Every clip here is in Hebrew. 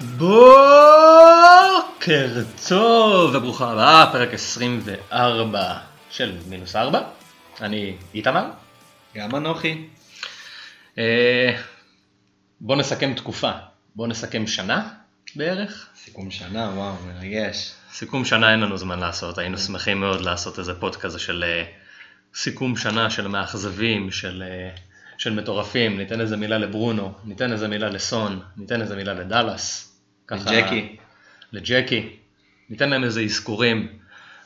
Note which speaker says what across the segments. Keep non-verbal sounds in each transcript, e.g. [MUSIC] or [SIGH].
Speaker 1: בוקר טוב וברוכה הבאה, פרק 24 של מינוס 4. אני איתמר.
Speaker 2: גם אנוכי.
Speaker 1: אה, בוא נסכם תקופה, בוא נסכם שנה בערך.
Speaker 2: סיכום שנה, וואו, מרגש.
Speaker 1: סיכום שנה אין לנו זמן לעשות, היינו שמחים מאוד לעשות איזה פוד כזה של אה, סיכום שנה של מאכזבים, של, אה, של מטורפים, ניתן איזה מילה לברונו, ניתן איזה מילה לסון, ניתן איזה מילה לדאלאס. ככה-
Speaker 2: לג'קי.
Speaker 1: לג'קי, ניתן להם איזה אזכורים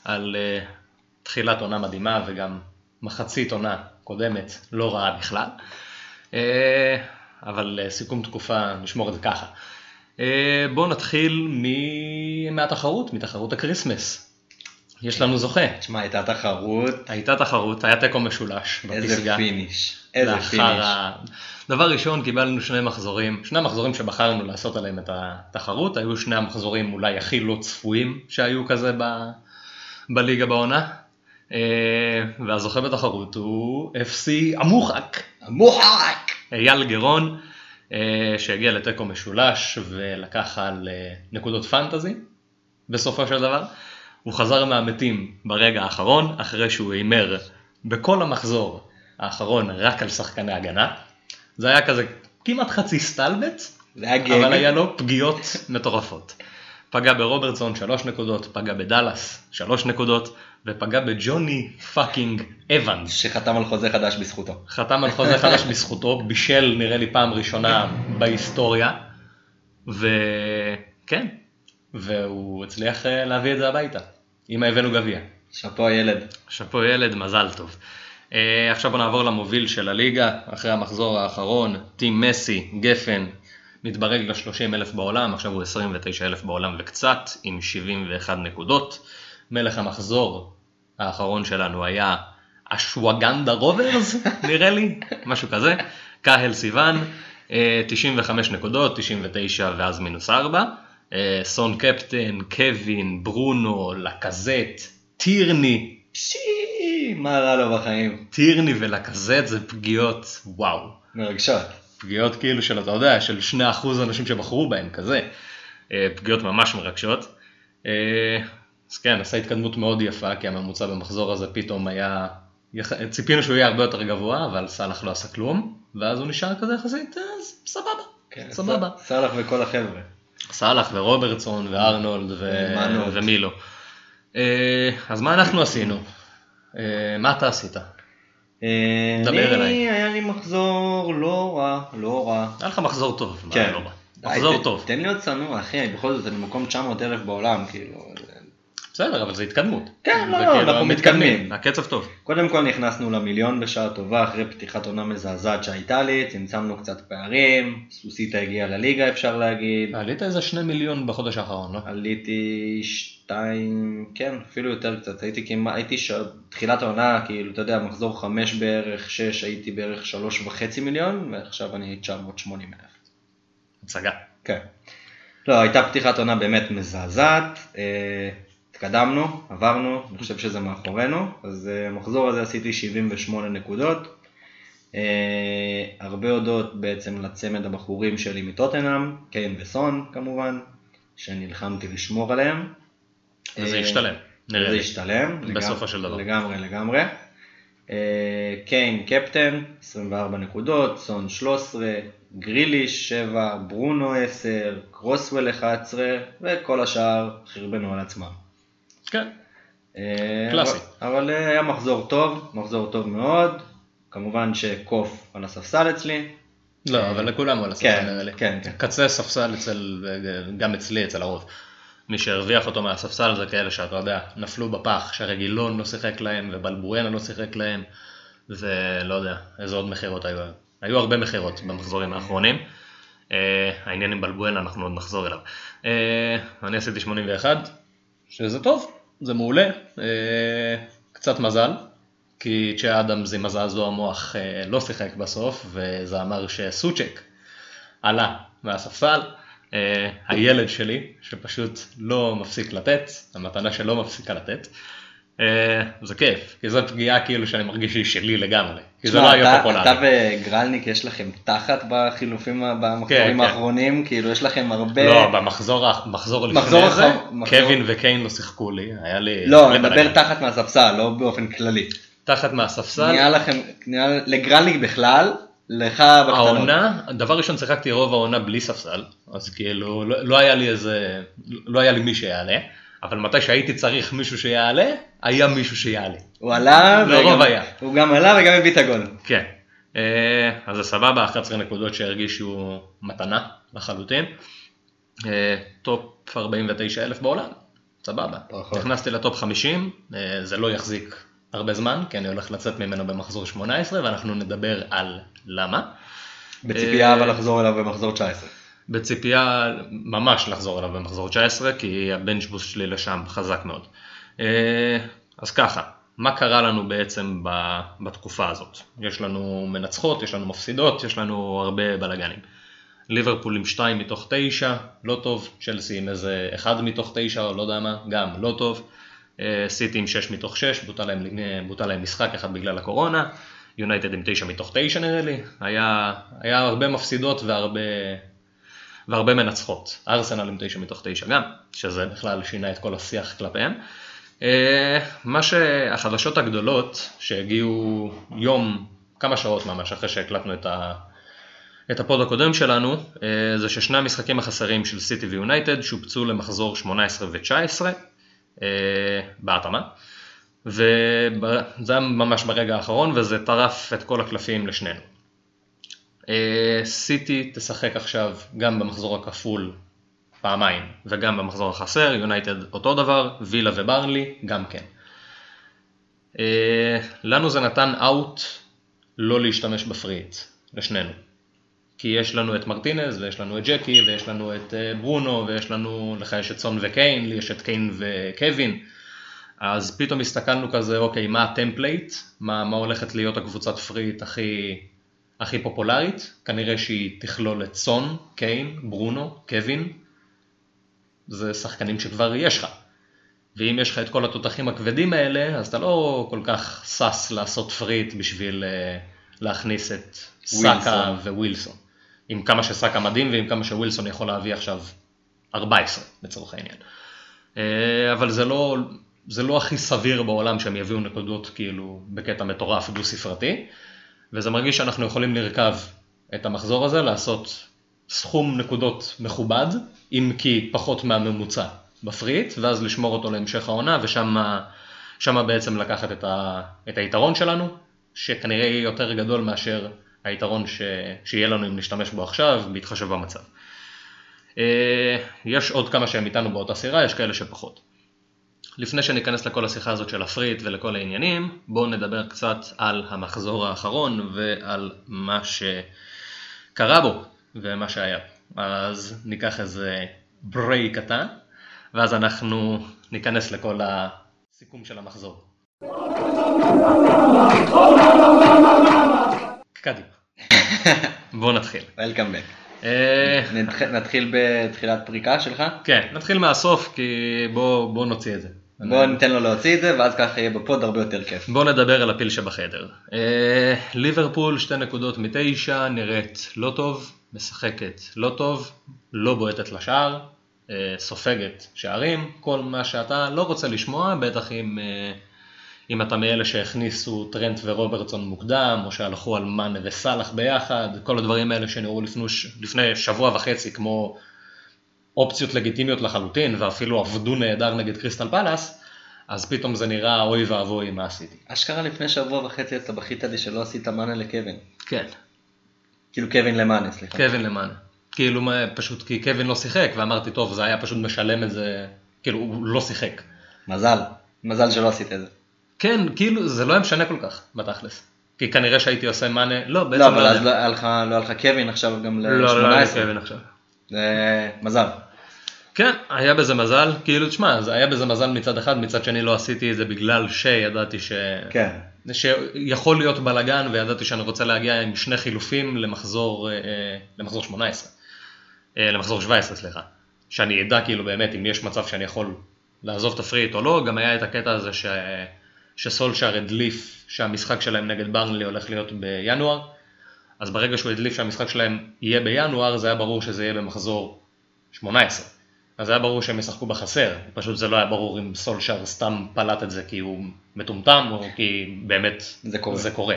Speaker 1: על uh, תחילת עונה מדהימה וגם מחצית עונה קודמת לא רעה בכלל. Uh, אבל uh, סיכום תקופה, נשמור את זה ככה. Uh, בואו נתחיל מ... מהתחרות, מתחרות הקריסמס. יש לנו זוכה.
Speaker 2: תשמע, הייתה תחרות,
Speaker 1: הייתה תחרות, היה תיקו משולש
Speaker 2: איזה
Speaker 1: בפסגה.
Speaker 2: finish. איזה finish.
Speaker 1: ה... דבר ראשון קיבלנו שני מחזורים, שני המחזורים שבחרנו לעשות עליהם את התחרות, היו שני המחזורים אולי הכי לא צפויים שהיו כזה ב... בליגה בעונה, אה, והזוכה בתחרות הוא FC המוחק,
Speaker 2: המוחק!
Speaker 1: אייל גרון, אה, שהגיע לתיקו משולש ולקח על אה, נקודות פנטזי בסופו של דבר. הוא חזר מהמתים ברגע האחרון, אחרי שהוא הימר בכל המחזור האחרון רק על שחקני הגנה. זה היה כזה כמעט חצי
Speaker 2: סתלבט.
Speaker 1: אבל היה לו פגיעות מטורפות. פגע ברוברטסון 3 נקודות, פגע בדאלאס 3 נקודות, ופגע בג'וני fucking אבנס.
Speaker 2: שחתם על חוזה חדש בזכותו.
Speaker 1: חתם על חוזה חדש בזכותו, בישל נראה לי פעם ראשונה בהיסטוריה, וכן, והוא הצליח אה, להביא את זה הביתה, אמא הבאנו גביע.
Speaker 2: שאפו הילד.
Speaker 1: שאפו ילד, מזל טוב. Uh, עכשיו בוא נעבור למוביל של הליגה, אחרי המחזור האחרון, טים מסי, גפן, מתברג ל-30 אלף בעולם, עכשיו הוא 29 אלף בעולם וקצת, עם 71 נקודות. מלך המחזור האחרון שלנו היה אשווגנדה רוברס, [LAUGHS] נראה לי, משהו כזה. קהל סיוון, אה, 95 נקודות, 99 ואז מינוס 4. אה, סון קפטן, קווין, ברונו, לקזט, טירני,
Speaker 2: פשי, מה רע לו בחיים?
Speaker 1: טירני ולקזט זה פגיעות, וואו.
Speaker 2: מרגשות.
Speaker 1: פגיעות כאילו של, אתה יודע, של 2% אנשים שבחרו בהם, כזה. אה, פגיעות ממש מרגשות. אה, אז כן, עשה התקדמות מאוד יפה, כי הממוצע במחזור הזה פתאום היה, ציפינו שהוא יהיה הרבה יותר גבוה, אבל סאלח לא עשה כלום, ואז הוא נשאר כזה יחסית, אז סבבה,
Speaker 2: כן,
Speaker 1: סבבה.
Speaker 2: סאלח וכל החבר'ה.
Speaker 1: סאלח ורוברטסון וארנולד ו...
Speaker 2: ומנות.
Speaker 1: ומי לא. אה, אז מה אנחנו עשינו? אה, מה אתה עשית?
Speaker 2: אה,
Speaker 1: דבר אליי.
Speaker 2: היה לי מחזור לא רע, לא רע.
Speaker 1: היה לך מחזור טוב, מה
Speaker 2: כן.
Speaker 1: לא רע? מחזור טוב.
Speaker 2: תן לי להיות צנוע, אחי, בכל זאת אני במקום 900 אלף בעולם, כאילו.
Speaker 1: בסדר, אבל זה התקדמות.
Speaker 2: כן, לא,
Speaker 1: וכאילו,
Speaker 2: אנחנו מתקדמים.
Speaker 1: הקצב טוב.
Speaker 2: קודם כל נכנסנו למיליון בשעה טובה אחרי פתיחת עונה מזעזעת שהייתה לי, צמצמנו קצת פערים, סוסיתא הגיעה לליגה אפשר להגיד,
Speaker 1: עלית איזה שני מיליון בחודש האחרון, לא?
Speaker 2: עליתי שתיים, כן, אפילו יותר קצת, הייתי כמעט, הייתי ש... תחילת העונה, כאילו, אתה יודע, מחזור חמש בערך, שש, הייתי בערך שלוש וחצי מיליון, ועכשיו אני 980 אלף.
Speaker 1: הצגה.
Speaker 2: כן. לא, הייתה פתיחת עונה באמת מזעזעת, אה, התקדמנו, עברנו, אני חושב שזה מאחורינו, אז אה, המחזור הזה עשיתי 78 נקודות. אה, הרבה הודות בעצם לצמד הבחורים שלי מטוטנאם, קיין וסון כמובן, שנלחמתי לשמור עליהם.
Speaker 1: וזה
Speaker 2: אה,
Speaker 1: ישתלם, נראה
Speaker 2: זה
Speaker 1: לי.
Speaker 2: ישתלם.
Speaker 1: בסופו
Speaker 2: לגמרי-
Speaker 1: של דבר.
Speaker 2: לגמרי, לגמרי. אה, קיין קפטן, 24 נקודות, סון 13, גריליש 7, ברונו 10, קרוסוול 11, וכל השאר חרבנו על עצמם.
Speaker 1: כן.
Speaker 2: אה,
Speaker 1: קלאסי.
Speaker 2: אבל, אה, היה מחזור טוב, מחזור טוב מאוד. כמובן שקוף על הספסל אצלי.
Speaker 1: לא, אבל לכולם הוא על הספסל
Speaker 2: כן,
Speaker 1: נראה לי.
Speaker 2: כן, כן.
Speaker 1: קצה ספסל אצל, גם אצלי, אצל הרוב. מי שהרוויח אותו מהספסל זה כאלה שאתה יודע, נפלו בפח, שהרגילון לא שיחק להם ובלבואנה לא שיחק להם, ולא יודע, איזה עוד מכירות היו. היו הרבה מכירות במחזורים האחרונים. אה, העניין עם בלבואנה אנחנו עוד נחזור אליו. אני עשיתי 81, שזה טוב, זה מעולה. אה, קצת מזל, כי צ'ה אדמס עם הזעזוע המוח אה, לא שיחק בסוף, וזה אמר שסוצ'ק עלה מהספסל. אה, הילד שלי, שפשוט לא מפסיק לתת, המתנה שלא מפסיקה לתת. אה, זה כיף, כי זו פגיעה כאילו שאני מרגיש שהיא שלי לגמרי. כי זה לא היה פופולרי.
Speaker 2: אתה וגרלניק יש לכם תחת בחילופים, במחזורים
Speaker 1: כן, כן.
Speaker 2: האחרונים, כאילו יש לכם הרבה...
Speaker 1: לא, במחזור לפני זה, קווין וקיין לא שיחקו לי, היה לי...
Speaker 2: לא, אני מדבר. תחת מהספסל, לא באופן כללי.
Speaker 1: תחת מהספסל.
Speaker 2: נהיה לכם, נהיה לגרלניק בכלל, לך בקטנות.
Speaker 1: העונה, דבר ראשון שיחקתי רוב העונה בלי ספסל, אז כאילו לא, לא היה לי איזה, לא היה לי מי שיעלה, אבל מתי שהייתי צריך מישהו שיעלה, היה מישהו שיעלה.
Speaker 2: הוא עלה,
Speaker 1: לרוב
Speaker 2: וגם-
Speaker 1: היה.
Speaker 2: הוא גם עלה וגם הביא את הגול.
Speaker 1: כן. אה, אז זה סבבה, 11 נקודות שהרגישו מתנה לחלוטין. אה, top 49 אלף בעולם, סבבה.
Speaker 2: ברכות.
Speaker 1: נכנסתי ל top 50, אה, זה לא יחזיק הרבה זמן, כי אני הולך לצאת ממנו במחזור 18, ואנחנו נדבר על למה.
Speaker 2: בציפייה אבל לחזור אליו במחזור 19.
Speaker 1: בציפייה ממש לחזור אליו במחזור 19, כי הבנץ' בוסט שלי לשם חזק מאוד. אה, אז ככה, מה קרה לנו בעצם בתקופה הזאת? יש לנו מנצחות, יש לנו מפסידות, יש לנו הרבה בלאגנים. ליברפול עם 2 מתוך 9, לא טוב, צ'לסי עם איזה 1 מתוך 9 או לא יודע מה, גם לא טוב. אה, סיטי עם 6 מתוך 6, בוטל להם, אה, בוטל להם משחק אחד בגלל הקורונה. יונייטד עם 9 מתוך 9 נראה לי. היה, היה הרבה מפסידות והרבה, והרבה מנצחות. ארסנל עם 9 מתוך 9 גם, שזה בכלל שינה את כל השיח כלפיהם. אה, מה שהחדשות הגדולות שהגיעו יום, כמה שעות ממש אחרי שהקלטנו את, ה, את ה pod הקודם שלנו, אה, זה ששני המשחקים החסרים של סיטי ויונייטד שובצו למחזור 18 ו-19 בהתאמה. וזה היה ממש ברגע האחרון וזה טרף את כל הקלפים לשנינו. אה, סיטי תשחק עכשיו גם במחזור הכפול פעמיים וגם במחזור החסר, יונייטד אותו דבר, וילה וברנלי גם כן. אה, לנו זה נתן אאוט לא להשתמש בפריט, לשנינו. כי יש לנו את מרטינז ויש לנו את ג'קי ויש לנו את אה, ברונו ויש לנו, לך יש את סון וקיין, לי יש את קיין וקווין. אז פתאום הסתכלנו כזה, אוקיי, מה ה template? מה, מה הולכת להיות הקבוצת free hit הכי, הכי פופולרית? כנראה שהיא תכלול את סון, קיין, ברונו, קווין. זה שחקנים שכבר יש לך. ואם יש לך את כל התותחים הכבדים האלה, אז אתה לא כל כך שש לעשות free hit בשביל אה, להכניס את סאקה
Speaker 2: ווילסון.
Speaker 1: עם כמה שסאקה מדהים ועם כמה שווילסון יכול להביא עכשיו 14 לצורך העניין. אה, אבל זה לא, זה לא הכי סביר בעולם שהם יביאו נקודות כאילו בקטע מטורף דו ספרתי, וזה מרגיש שאנחנו יכולים לרכב את המחזור הזה, לעשות סכום נקודות מכובד, אם כי פחות מהממוצע בפריט, ואז לשמור אותו להמשך העונה, ושם בעצם לקחת את, ה, את היתרון שלנו, שכנראה יהיה יותר גדול מאשר היתרון ש, שיהיה לנו אם נשתמש בו עכשיו, בהתחשב במצב. אה, יש עוד כמה שהם איתנו באותה סירה, יש כאלה שפחות. לפני שניכנס לכל השיחה הזאת של ה free hit ולכל העניינים, בואו נדבר קצת על המחזור האחרון ועל מה שקרה בו ומה שהיה. אז ניקח איזה break קטן, ואז אנחנו ניכנס לכל הסיכום של המחזור. קדימה. [LAUGHS] בואו נתחיל.
Speaker 2: Welcome back.
Speaker 1: אה,
Speaker 2: נתח- נתחיל בתחילת פריקה שלך?
Speaker 1: כן, נתחיל מהסוף כי בואו בוא נוציא את זה.
Speaker 2: בוא ניתן לו להוציא את זה, ואז ככה יהיה בפוד הרבה יותר כיף.
Speaker 1: בואו נדבר על הפיל שבחדר. אה, ליברפול, שתי נקודות מתשע, נראית לא טוב, משחקת לא טוב, לא בועטת לשער, אה, סופגת שערים, כל מה שאתה לא רוצה לשמוע, בטח אם, אה, אם אתה מאלה שהכניסו טרנט ורוברטסון מוקדם, או שהלכו על מאנה וסאלח ביחד, כל הדברים האלה שנראו לפני, לפני שבוע וחצי כמו אופציות לגיטימיות לחלוטין, ואפילו עבדו נהדר נגד קריסטל פלאס, אז פתאום זה נראה אוי ואבוי מה עשיתי.
Speaker 2: אשכרה לפני שבוע וחצי אתה בכית לי שלא עשית מאנה לקווין.
Speaker 1: כן.
Speaker 2: כאילו קווין למאנה, סליחה.
Speaker 1: קווין למאנה. כאילו פשוט כי קווין לא שיחק, ואמרתי טוב זה היה פשוט משלם את זה, כאילו הוא לא שיחק.
Speaker 2: מזל. מזל שלא עשית את זה.
Speaker 1: כן, כאילו זה לא היה משנה כל כך, בתכלס. כי כנראה שהייתי עושה מאנה, לא, בעצם
Speaker 2: לא, אבל
Speaker 1: לא
Speaker 2: אז
Speaker 1: יודע.
Speaker 2: לא היה לך- לא היה לך קווין עכשיו גם
Speaker 1: לא, לא, לא היה לי
Speaker 2: ל-18.
Speaker 1: קווין עכשיו.
Speaker 2: זה מזל.
Speaker 1: כן, היה בזה מזל, כאילו תשמע, זה היה בזה מזל מצד אחד, מצד שני לא עשיתי את זה בגלל שידעתי ש...
Speaker 2: כן.
Speaker 1: שיכול להיות בלאגן וידעתי שאני רוצה להגיע עם שני חילופים למחזור, אה, אה, למחזור 18, אה, למחזור 17 סליחה, שאני אדע כאילו באמת אם יש מצב שאני יכול לעזוב את הפריט או לא, גם היה את הקטע הזה שסולשאר הדליף שהמשחק שלהם נגד ברנלי הולך להיות בינואר, אז ברגע שהוא הדליף שהמשחק שלהם יהיה בינואר, זה היה ברור שזה יהיה במחזור 18. אז היה ברור שהם ישחקו בחסר, פשוט זה לא היה ברור אם סולשאר סתם פלט את זה כי הוא מטומטם, או כי באמת
Speaker 2: זה קורה.
Speaker 1: זה קורה.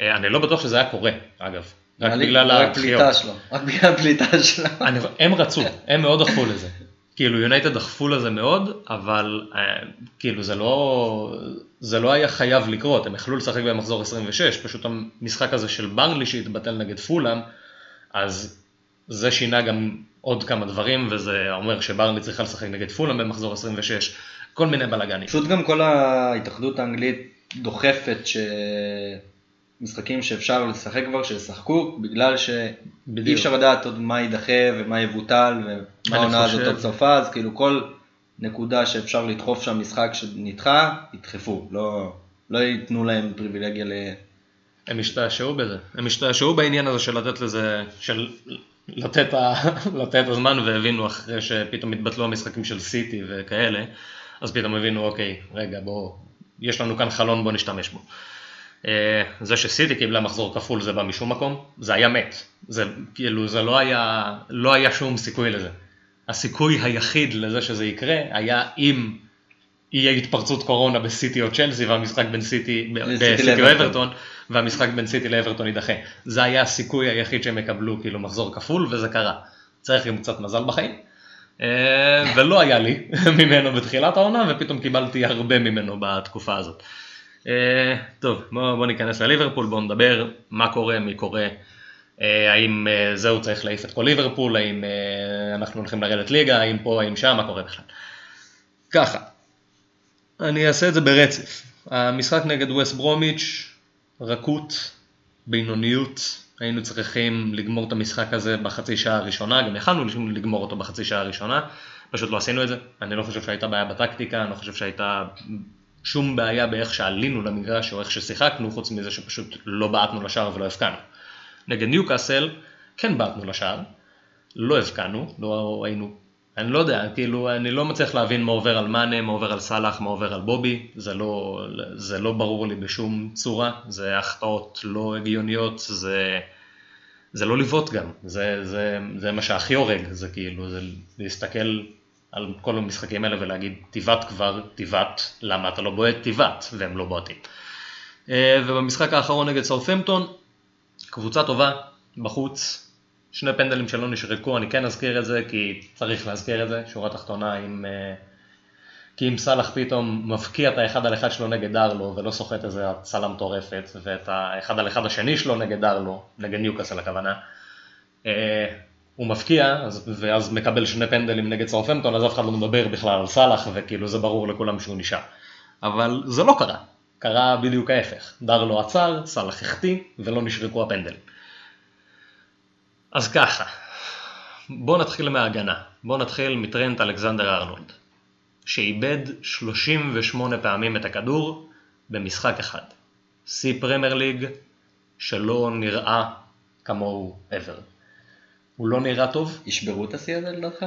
Speaker 1: אה, אני לא בטוח שזה היה קורה, אגב. רק בגלל
Speaker 2: רק
Speaker 1: הדחיות.
Speaker 2: פליטה שלו, רק בגלל הפליטה שלו.
Speaker 1: הם רצו, הם מאוד דחפו לזה. כאילו יונייטד דחפו לזה מאוד, אבל אה, כאילו זה לא, זה לא היה חייב לקרות, הם יכלו לשחק במחזור 26, פשוט המשחק הזה של ברנלי שהתבטל נגד פולאם, אז זה שינה גם עוד כמה דברים, וזה אומר שברנלי צריכה לשחק נגד פולאם במחזור 26, כל מיני בלאגנים.
Speaker 2: פשוט גם כל ההתאחדות האנגלית דוחפת שמשחקים שאפשר לשחק כבר, שישחקו, בגלל שאי. אפשר לדעת עוד מה יידחה ומה יבוטל ומה העונה הזאת עוד סופה, אז כאילו כל נקודה שאפשר לדחוף שם משחק שנדחה, ידחפו, לא, לא ייתנו להם פריבילגיה ל...
Speaker 1: הם השתעשעו בזה, הם השתעשעו בעניין הזה של לתת לזה, של לתת, ה... [LAUGHS] לתת הזמן והבינו אחרי שפתאום התבטלו המשחקים של סיטי וכאלה, אז פתאום הבינו אוקיי, רגע בוא, יש לנו כאן חלון בוא נשתמש בו. אה, זה שסיטי קיבלה מחזור כפול זה בא משום מקום, זה היה מת, זה כאילו זה לא היה, לא היה שום סיכוי לזה. הסיכוי היחיד לזה שזה יקרה היה אם יהיה התפרצות קורונה בסיטי או צ'לסי והמשחק בין סיטי, בסיטי או. אברטון והמשחק בין סיטי לאברטון יידחה. זה היה הסיכוי היחיד שהם יקבלו כאילו מחזור כפול וזה קרה. צריך גם קצת מזל בחיים. אה, ולא היה לי [LAUGHS] ממנו בתחילת העונה ופתאום קיבלתי הרבה ממנו בתקופה הזאת. אה, טוב בוא, בוא ניכנס לליברפול בוא נדבר מה קורה מי קורה. אה, האם אה, זהו צריך להעיף את כל ליברפול, האם אה, אנחנו הולכים לרדת ליגה, האם פה, האם שם, מה קורה בכלל. ככה, אני אעשה את זה ברצף. המשחק נגד ווסט ברומיץ', רכות, בינוניות, היינו צריכים לגמור את המשחק הזה בחצי שעה הראשונה, גם יכלנו לגמור אותו בחצי שעה הראשונה, פשוט לא עשינו את זה. אני לא חושב שהייתה בעיה בטקטיקה, אני לא חושב שהייתה שום בעיה באיך שעלינו למגרש או איך ששיחקנו, חוץ מזה שפשוט לא בעטנו לשער ולא הבקענו. נגד ניוקאסל, כן בעטנו לשער, לא הבקענו, לא היינו, אני לא יודע, כאילו, אני לא מצליח להבין מה עובר על מאנה, מה עובר על סאלח, מה עובר על בובי, זה לא, זה לא ברור לי בשום צורה, זה החטאות לא הגיוניות, זה, זה לא לבעוט גם, זה, זה, זה מה שהכי הורג, זה כאילו, זה להסתכל על כל המשחקים האלה ולהגיד, תבעט כבר, תבעט, למה אתה לא בועט, תבעט, והם לא בועטים. אה, ובמשחק האחרון נגד סאות'המפטון, קבוצה טובה, בחוץ, שני פנדלים שלא נשרקו, אני כן אזכיר את זה כי צריך להזכיר את זה, שורה תחתונה אם... אה, כי אם סאלח פתאום מפקיע את האחד על אחד שלו נגד דרלו ולא סוחט איזה הצלה מטורפת ואת האחד על אחד השני שלו נגד דרלו, נגד ניוקאסל הכוונה, אה, הוא מפקיע אז, ואז מקבל שני פנדלים נגד סאופמפטון אז אף אחד לא מדבר בכלל על סאלח וכאילו זה ברור לכולם שהוא נשאר. אבל זה לא קרה, קרה בדיוק ההפך, דרלו עצר, סאלח החטיא ולא נשרקו הפנדלים. אז ככה, בואו נתחיל מההגנה, בואו נתחיל מטרנט אלכזנדר ארנולד, שאיבד 38 פעמים את הכדור במשחק אחד. שיא פרמייר ליג שלא נראה כמוהו ever. הוא לא נראה טוב,
Speaker 2: ישברו את השיא הזה לדעתך?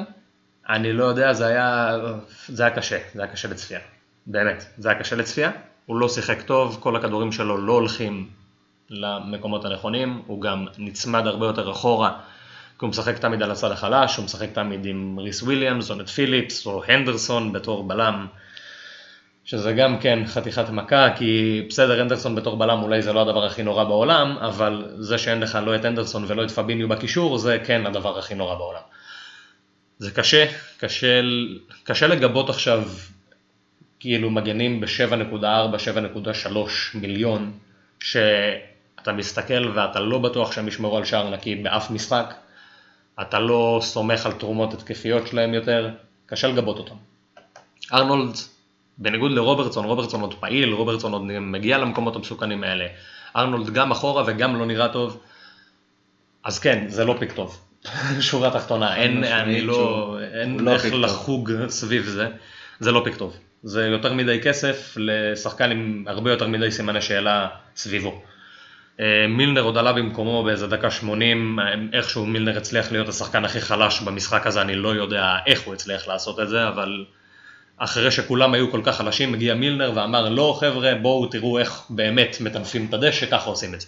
Speaker 1: אני לא יודע, זה היה, זה היה קשה, זה היה קשה לצפייה. באמת, זה היה קשה לצפייה. הוא לא שיחק טוב, כל הכדורים שלו לא הולכים למקומות הנכונים, הוא גם נצמד הרבה יותר אחורה, כי הוא משחק תמיד על הצד החלש, הוא משחק תמיד עם ריס וויליאמס, או נט פיליפס, או הנדרסון בתור בלם, שזה גם כן חתיכת מכה, כי בסדר, הנדרסון בתור בלם אולי זה לא הדבר הכי נורא בעולם, אבל זה שאין לך לא את הנדרסון ולא את פביניו בקישור, זה כן הדבר הכי נורא בעולם. זה קשה, קשה, קשה לגבות עכשיו כאילו מגנים ב-7.4, 7.3 מיליון, שאתה מסתכל ואתה לא בטוח שהם ישמרו על שער נקי באף משחק, אתה לא סומך על תרומות התקפיות שלהם יותר, קשה לגבות אותם. ארנולד, בניגוד לרוברטסון, רוברטסון עוד פעיל, רוברטסון עוד מגיע למקומות המסוכנים האלה, ארנולד גם אחורה וגם לא נראה טוב, אז כן, זה לא פיק טוב. [LAUGHS] שורה תחתונה, אין, אני לא, אין
Speaker 2: לא
Speaker 1: איך. לחוג סביב זה, זה לא פיק טוב. זה יותר מדי כסף לשחקן עם הרבה יותר מדי סימני שאלה סביבו. אה, מילנר עוד עלה במקומו באיזה דקה 80, אה, איכשהו מילנר הצליח להיות השחקן הכי חלש במשחק הזה, אני לא יודע איך הוא הצליח לעשות את זה, אבל אחרי שכולם היו כל כך חלשים, מגיע מילנר ואמר לא חבר'ה בואו תראו איך באמת מטנפים את הדשא, ככה עושים את זה.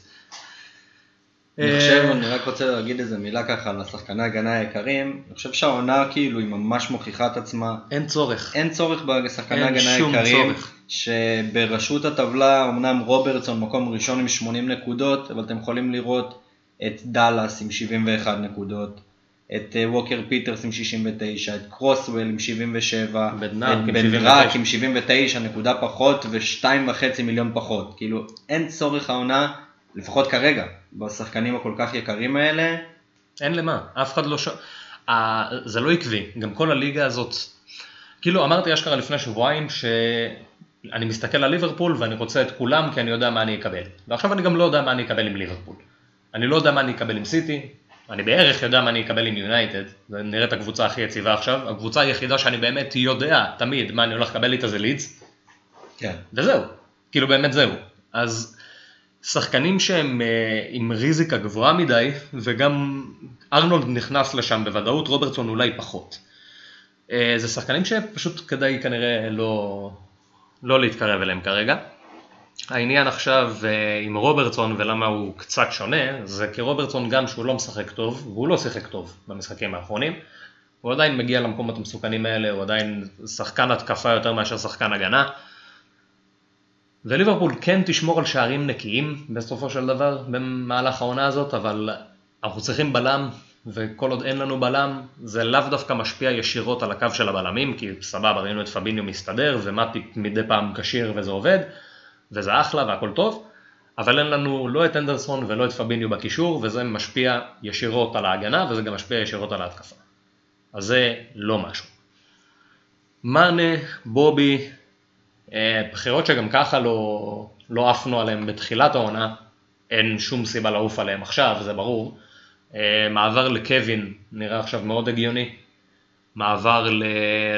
Speaker 2: אני חושב, אני רק רוצה להגיד איזה מילה ככה על השחקני הגנה היקרים, אני חושב שהעונה כאילו היא ממש מוכיחה את עצמה.
Speaker 1: אין צורך.
Speaker 2: אין צורך בשחקני הגנה היקרים. שבראשות הטבלה אמנם רוברטסון מקום ראשון עם 80 נקודות, אבל אתם יכולים לראות את דאלאס עם 71 נקודות, את אה, ווקר פיטרס עם 69, את קרוסוול עם 77,
Speaker 1: בדנארק
Speaker 2: את
Speaker 1: עם
Speaker 2: בן
Speaker 1: 79.
Speaker 2: דרק עם 79 נקודה פחות ו-2.5 מיליון פחות. כאילו אין צורך העונה, לפחות כרגע, בשחקנים הכל כך יקרים האלה.
Speaker 1: אין למה, אף אחד לא ש... ה- זה לא עקבי, גם כל הליגה הזאת, כאילו אמרתי אשכרה לפני שבועיים שאני מסתכל על ליברפול ואני רוצה את כולם כי אני יודע מה אני אקבל. ועכשיו אני גם לא יודע מה אני אקבל עם ליברפול. אני לא יודע מה אני אקבל עם סיטי, אני בערך יודע מה אני אקבל עם יונייטד, זה נראה את הקבוצה הכי יציבה עכשיו, הקבוצה היחידה שאני באמת יודע תמיד מה אני הולך לקבל איתה זה לידס,
Speaker 2: כן.
Speaker 1: וזהו, כאילו באמת זהו. אז שחקנים שהם אה, עם ריזיקה גבוהה מדי, וגם ארנולד נכנס לשם בוודאות, רוברטסון אולי פחות. אה, זה שחקנים שפשוט כדאי כנראה לא, לא להתקרב אליהם כרגע. העניין עכשיו אה, עם רוברטסון ולמה הוא קצת שונה, זה כי רוברטסון גם שהוא לא משחק טוב, והוא לא שיחק טוב במשחקים האחרונים, הוא עדיין מגיע למקומות המסוכנים האלה, הוא עדיין שחקן התקפה יותר מאשר שחקן הגנה. וליברפול כן תשמור על שערים נקיים בסופו של דבר במהלך העונה הזאת, אבל אנחנו צריכים בלם, וכל עוד אין לנו בלם, זה לאו דווקא משפיע ישירות על הקו של הבלמים, כי סבבה, ראינו את פביניו מסתדר, ומטיק מדי פעם כשיר וזה עובד, וזה אחלה והכל טוב, אבל אין לנו לא את אנדרסון ולא את פביניו בקישור, וזה משפיע ישירות על ההגנה, וזה גם משפיע ישירות על ההתקפה. אז זה לא משהו. מאנה, בובי, אה, בחירות שגם ככה לא, לא עפנו עליהן בתחילת העונה, אין שום סיבה לעוף עליהן עכשיו, זה ברור. אה, מעבר לקווין נראה עכשיו מאוד הגיוני. מעבר ל...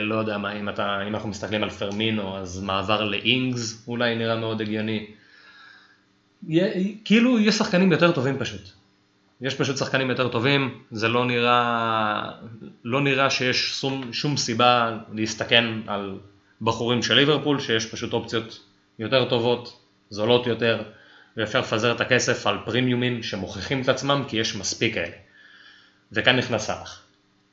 Speaker 1: לא יודע מה, אם, אתה, אם אנחנו מסתכלים על פרמינו, אז מעבר לאינגס אולי נראה מאוד הגיוני. יה- כאילו יש שחקנים יותר טובים פשוט. יש פשוט שחקנים יותר טובים, זה לא נראה, לא נראה שיש שום, שום סיבה להסתכן על בחורים של ליברפול, שיש פשוט אופציות יותר טובות, זולות יותר, ואפשר לפזר את הכסף על פרימיומים שמוכיחים את עצמם כי יש מספיק כאלה. וכאן נכנס סאלח.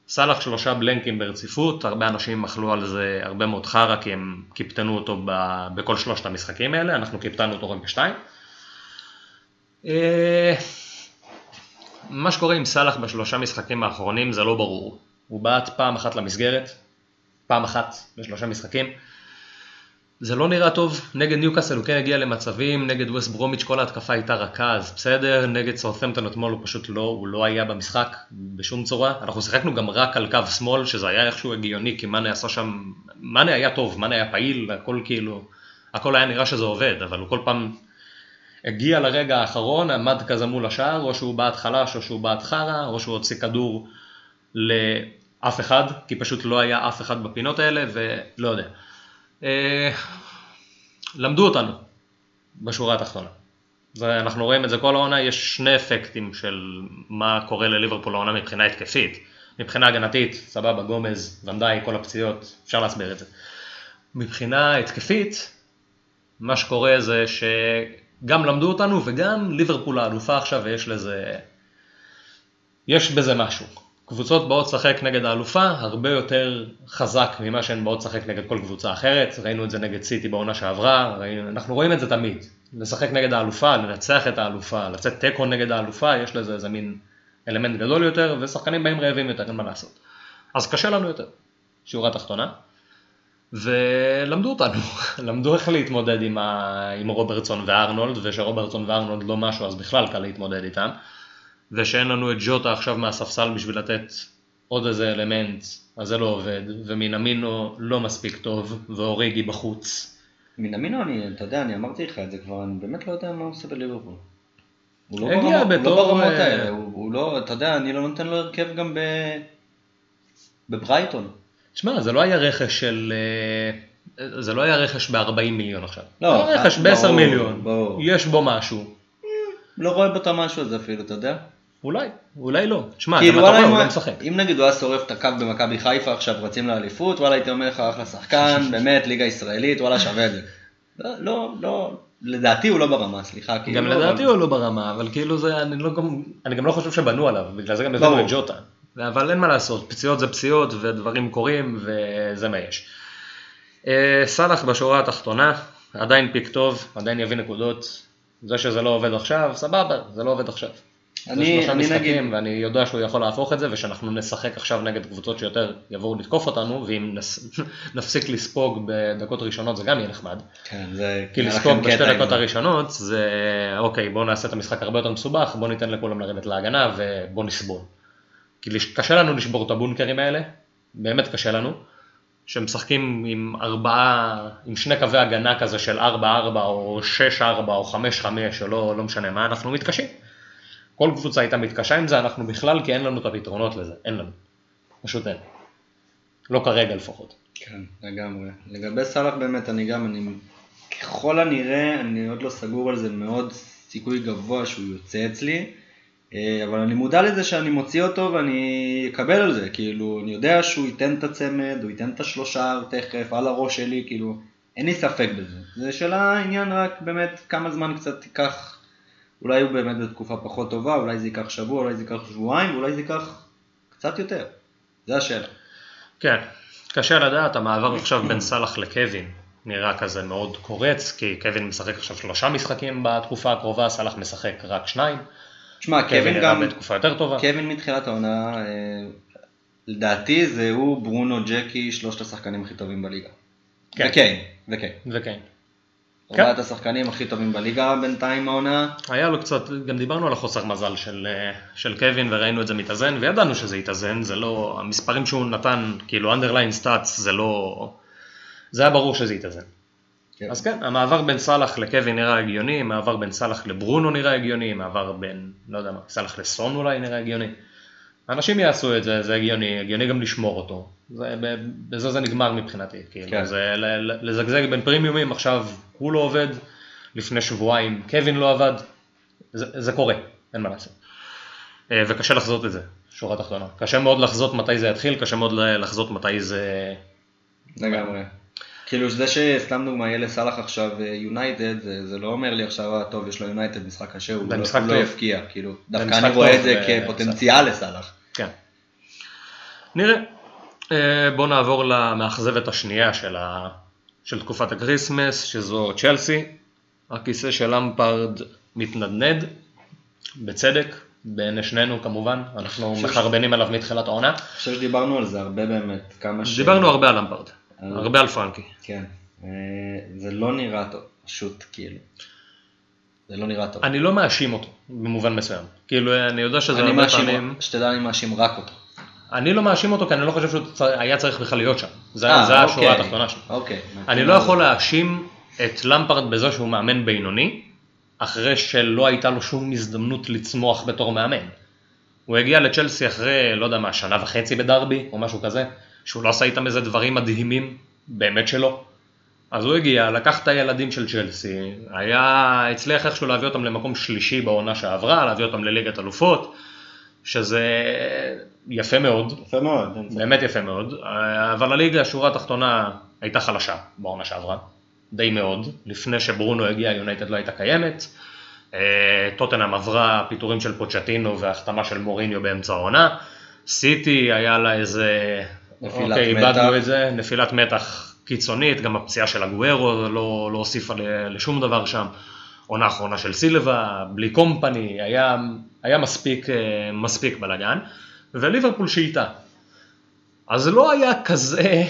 Speaker 1: סאלח שלושה בלנקים ברציפות, הרבה אנשים אכלו על זה הרבה מאוד חרא כי הם קיפטנו אותו ב, בכל שלושת המשחקים האלה, אנחנו קיפטנו אותו רק בשתיים. אה, מה שקורה עם סאלח בשלושה משחקים האחרונים זה לא ברור. הוא בעט פעם אחת למסגרת, פעם אחת בשלושה משחקים. זה לא נראה טוב, נגד ניוקאסל הוא כן הגיע למצבים, נגד ווסט ברומיץ' כל ההתקפה הייתה רכה, אז בסדר, נגד סאות'מפטון אתמול הוא פשוט לא, הוא לא היה במשחק בשום צורה. אנחנו שיחקנו גם רק על קו שמאל, שזה היה איכשהו הגיוני, כי מאנה עשה שם, מאנה היה טוב, מאנה היה פעיל, הכל כאילו, הכל היה נראה שזה עובד, אבל הוא כל פעם הגיע לרגע האחרון, עמד כזה מול השער, או שהוא בעט חלש, או שהוא בעט חרא, או שהוא הוציא כדור לאף אחד, כי פשוט לא היה אף אחד בפינות האלה, ולא יודע. אה, למדו אותנו בשורה התחתונה. ואנחנו רואים את זה כל העונה, יש שני אפקטים של מה קורה לליברפול העונה מבחינה התקפית. מבחינה הגנתית, סבבה, גומז, ונדאי, כל הפציעות, אפשר להסביר את זה. מבחינה התקפית, מה שקורה זה שגם למדו אותנו וגם ליברפול האלופה עכשיו ויש לזה, יש בזה משהו. קבוצות באות לשחק נגד האלופה הרבה יותר חזק ממה שהן באות לשחק נגד כל קבוצה אחרת, ראינו את זה נגד סיטי בעונה שעברה, ראינו, אנחנו רואים את זה תמיד, לשחק נגד האלופה, לנצח את האלופה, לצאת תיקו נגד האלופה, יש לזה איזה מין אלמנט גדול יותר, ושחקנים באים רעבים יותר, אין מה לעשות. אז קשה לנו יותר, שורה תחתונה. ולמדו אותנו, [LAUGHS] למדו איך להתמודד עם, ה... עם רוברטסון וארנולד, ושרוברטסון וארנולד לא משהו אז בכלל קל להתמודד איתם, ושאין לנו את ג'וטה עכשיו מהספסל בשביל לתת עוד איזה אלמנט, אז זה לא עובד, ומינמינו לא מספיק טוב, ואוריגי בחוץ.
Speaker 2: מנמינו, אני, אתה יודע, אני אמרתי לך את זה כבר, אני באמת לא יודע מה הוא עושה בליברפול. הוא לא, ברמות, הוא
Speaker 1: בתור,
Speaker 2: לא ברמות
Speaker 1: אה,
Speaker 2: האלה, הוא, הוא לא, אתה יודע, אני לא נותן לו הרכב גם ב... בברייטון.
Speaker 1: תשמע, זה לא היה רכש של... אה, זה לא היה רכש ב-40 מיליון עכשיו.
Speaker 2: לא,
Speaker 1: זה היה רכש
Speaker 2: ברור,
Speaker 1: ב-10 מיליון.
Speaker 2: ברור.
Speaker 1: יש בו משהו.
Speaker 2: לא רואה בו את המשהו הזה אפילו, אתה יודע?
Speaker 1: אולי, אולי לא. שמע,
Speaker 2: כאילו
Speaker 1: גם אתה רואה, הוא לא משחק.
Speaker 2: אם נגיד הוא היה שורף את הקו במכבי חיפה עכשיו רצים לאליפות, וואלה הייתי אומר לך אחלה שחקן, [LAUGHS] באמת ליגה ישראלית, וואלה שווה את זה. לא, לא, לא, לדעתי הוא לא ברמה, סליחה. כאילו,
Speaker 1: גם לדעתי הוא לא ברמה, אבל כאילו זה, אני, לא, גם- אני גם לא חושב שבנו עליו, בגלל זה גם
Speaker 2: ברור.
Speaker 1: את ג'וטה. אבל אין מה לעשות, פציעות זה פציעות ודברים קורים וזה מה יש. אה, סאלח בשורה התחתונה, עדיין פיק טוב, עדיין יביא נקודות. זה שזה לא עובד עכשיו, סבבה, זה לא עובד עכשיו.
Speaker 2: אני,
Speaker 1: שלושה
Speaker 2: אני
Speaker 1: משחקים,
Speaker 2: נגיד,
Speaker 1: ואני יודע שהוא יכול להפוך את זה, ושאנחנו נשחק עכשיו נגד קבוצות שיותר יבואו לתקוף אותנו, ואם נס... [LAUGHS] נפסיק לספוג בדקות ראשונות זה גם יהיה נחמד.
Speaker 2: כן, זה,
Speaker 1: כי לספוג בשתי דקות. הראשונות זה אוקיי בוא נעשה את המשחק הרבה יותר מסובך בוא ניתן לכולם לרדת להגנה ובוא נסבול. כי לש- קשה לנו לשבור את הבונקרים האלה, באמת קשה לנו, שמשחקים עם ארבעה, עם שני קווי הגנה כזה של 4-4 או 6-4 או 5-5 או לא, לא משנה מה, אנחנו מתקשים. כל קבוצה הייתה מתקשה עם זה, אנחנו בכלל כי אין לנו את הפתרונות לזה, אין לנו. פשוט אין. לא כרגע לפחות.
Speaker 2: כן, לגמרי. לגבי סאלח באמת, אני גם, אני, ככל הנראה, אני עוד לא סגור על זה מאוד סיכוי גבוה שהוא יוצא אצלי, אה, אבל אני מודע לזה שאני מוציא אותו ואני אקבל על זה, כאילו, אני יודע שהוא ייתן את הצמד, הוא ייתן את השלושה תכף, על הראש שלי, כאילו, אין לי ספק בזה. זה שאלה העניין רק באמת כמה זמן קצת תיקח, אולי הוא באמת בתקופה פחות טובה, אולי זה ייקח שבוע, אולי זה ייקח שבועיים, ואולי זה ייקח קצת יותר. זה השאלה.
Speaker 1: כן, קשה לדעת, המעבר עכשיו בין סאלח לקווין נראה כזה מאוד קורץ, כי קווין משחק עכשיו שלושה משחקים בתקופה הקרובה, סאלח משחק רק שניים,
Speaker 2: תשמע,
Speaker 1: קווין
Speaker 2: קווין
Speaker 1: נראה
Speaker 2: גם,
Speaker 1: בתקופה יותר טובה.
Speaker 2: קווין מתחילת העונה, אה, לדעתי זה הוא, ברונו, ג'קי, שלושת השחקנים הכי טובים בליגה.
Speaker 1: כן.
Speaker 2: וקיין, וקיין.
Speaker 1: וכן.
Speaker 2: ארבעת השחקנים הכי טובים בליגה בינתיים העונה.
Speaker 1: היה לו קצת, גם דיברנו על החוסר מזל של, אה, של קווין וראינו את זה מתאזן, וידענו שזה יתאזן, זה לא, המספרים שהוא נתן, כאילו underline stats, זה לא, זה היה ברור שזה יתאזן.
Speaker 2: כן.
Speaker 1: אז כן, המעבר בין סאלח לקווין נראה הגיוני, מעבר בין סאלח לברונו נראה הגיוני, מעבר בין, לא יודע מה, סאלח לסון אולי נראה הגיוני. אנשים יעשו את זה, זה הגיוני, הגיוני גם לשמור אותו. זה, בזה זה נגמר מבחינתי, כאילו,
Speaker 2: כן.
Speaker 1: זה לזגזג בין פרימיומים, עכשיו הוא לא עובד, לפני שבועיים קווין לא עבד, זה, זה קורה, אין מה לעשות. אה, וקשה לחזות את זה, שורה תחתונה. קשה מאוד לחזות מתי זה יתחיל, קשה מאוד לחזות מתי זה...
Speaker 2: לגמרי. כאילו זה שסתם דוגמא יהיה לסאלח עכשיו יונייטד, זה, זה לא אומר לי עכשיו, אה, טוב, יש לו יונייטד משחק קשה, הוא לא, לא. יפקיע, כאילו, דווקא אני רואה את זה כפוטנציאל לסאלח.
Speaker 1: כן. נראה. אה, בואו נעבור למאכזבת השנייה של, ה... של תקופת הקריסמס, שזו צ'לסי. הכיסא של למפרד מתנדנד, בצדק, בעיני שנינו כמובן, אנחנו
Speaker 2: חושב ש-
Speaker 1: מחרבנים עליו מתחילת העונה.
Speaker 2: אני חושב שדיברנו על זה הרבה באמת, כמה ש...
Speaker 1: דיברנו הרבה על למפרד,
Speaker 2: על-
Speaker 1: הרבה על פרנקי.
Speaker 2: כן, אה, זה לא נראה טוב, פשוט כאילו. זה לא נראה טוב.
Speaker 1: אני לא מאשים אותו, במובן מסוים. כאילו, אני יודע שזה
Speaker 2: אני
Speaker 1: הרבה
Speaker 2: מאשים,
Speaker 1: פעמים...
Speaker 2: שתדע, אני מאשים רק אותו.
Speaker 1: אני לא מאשים אותו כי אני לא חושב שהוא היה צריך בכלל להיות שם. זה,
Speaker 2: אה,
Speaker 1: זה השורה
Speaker 2: אוקיי.
Speaker 1: התחתונה שלי.
Speaker 2: אוקיי.
Speaker 1: אני לא יכול להאשים את למפרד בזה שהוא מאמן בינוני, אחרי שלא הייתה לו שום הזדמנות לצמוח בתור מאמן. הוא הגיע לצ'לסי אחרי, לא יודע מה, שנה וחצי בדרבי, או משהו כזה, שהוא לא עשה איתם איזה דברים מדהימים, באמת שלא. אז הוא הגיע, לקח את הילדים של צ'לסי, היה, הצליח איכשהו להביא אותם למקום שלישי בעונה שעברה, להביא אותם לליגת אלופות, שזה יפה מאוד,
Speaker 2: יפה מאוד. ספק.
Speaker 1: באמת יפה מאוד, אבל הליגה, השורה התחתונה, הייתה חלשה בעונה שעברה, די מאוד, לפני שברונו הגיע, יונייטד לא הייתה קיימת, אה, טוטנאם עברה פיטורים של פוצ'טינו והחתמה של מוריניו באמצע העונה, סיטי היה לה איזה,
Speaker 2: נפילת
Speaker 1: אוקיי,
Speaker 2: מתח.
Speaker 1: איבדנו את זה, נפילת מתח קיצונית, גם הפציעה של הגוארו לא, לא הוסיפה לשום דבר שם, עונה אחרונה של סילבה, בלי קומפני, היה, היה מספיק, אה, מספיק בלאגן, וליברפול שאיתה. אז לא היה כזה,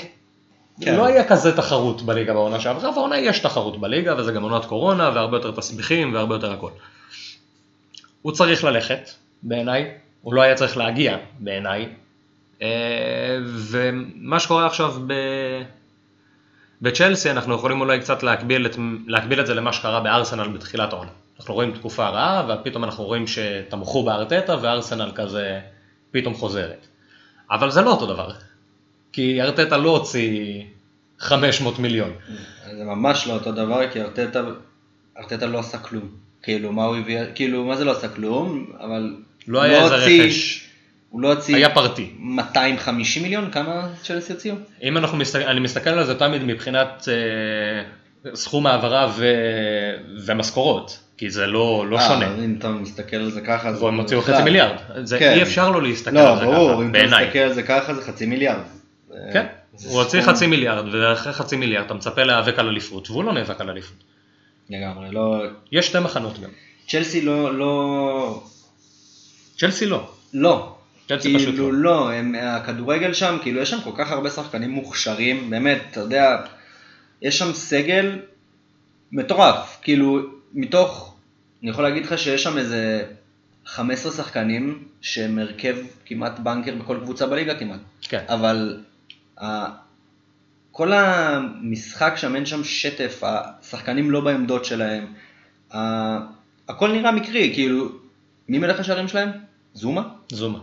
Speaker 2: כן.
Speaker 1: לא היה כזה תחרות בליגה בעונה שעברה, והעונה יש תחרות בליגה, וזה גם עונת קורונה, והרבה יותר תסביכים, והרבה יותר הכל. הוא צריך ללכת, בעיניי, הוא לא היה צריך להגיע, בעיניי, אה, ומה שקורה עכשיו ב... בצ'לסי, אנחנו יכולים אולי קצת להקביל את, להקביל את זה למה שקרה בארסנל בתחילת העונה. אנחנו רואים תקופה רעה, ופתאום אנחנו רואים שתמכו בארטטה, וארסנל כזה פתאום חוזרת. אבל זה לא אותו דבר, כי ארטטה לא הוציא 500 מיליון.
Speaker 2: זה ממש לא אותו דבר, כי ארטטה, ארטטה לא עשה כלום. כאילו, מה הוא הביא, כאילו, מה זה לא עשה כלום, אבל
Speaker 1: לא היה איזה
Speaker 2: הוציא-
Speaker 1: רכש,
Speaker 2: הוא לא הוציא
Speaker 1: היה פרטי.
Speaker 2: 250 מיליון, כמה צ'לסי הוציאו?
Speaker 1: אם אנחנו מסתכל, אני מסתכל על זה תמיד מבחינת אה, סכום העברה ו, ומשכורות, כי זה לא, לא
Speaker 2: אה,
Speaker 1: שונה.
Speaker 2: אם אתה מסתכל על זה ככה, זה
Speaker 1: והם הוציאו. חצי מיליארד, זה
Speaker 2: כן.
Speaker 1: אי אפשר לא להסתכל
Speaker 2: לא,
Speaker 1: על זה
Speaker 2: ברור,
Speaker 1: ככה,
Speaker 2: אם אתה
Speaker 1: בעיניי.
Speaker 2: מסתכל על זה ככה זה חצי מיליארד.
Speaker 1: כן, הוא הוציא
Speaker 2: סכום-
Speaker 1: חצי מיליארד, ואחרי חצי מיליארד אתה מצפה להיאבק על אליפות, והוא לא נאבק על אליפות.
Speaker 2: לגמרי, לא...
Speaker 1: יש שתי מחנות גם.
Speaker 2: צ'לסי לא... לא...
Speaker 1: צ'לסי לא.
Speaker 2: לא. כאילו
Speaker 1: לא.
Speaker 2: לא, הם, הכדורגל שם, כאילו יש שם כל כך הרבה שחקנים מוכשרים, באמת, אתה יודע, יש שם סגל מטורף, כאילו מתוך, אני יכול להגיד לך שיש שם איזה 15 שחקנים שהם הרכב כמעט בנקר בכל קבוצה בליגה כמעט,
Speaker 1: כן.
Speaker 2: אבל. כל המשחק שם אין שם שטף, השחקנים לא בעמדות שלהם. הכל נראה מקרי, כאילו, מי מלך השערים שלהם? זומה?
Speaker 1: זומה.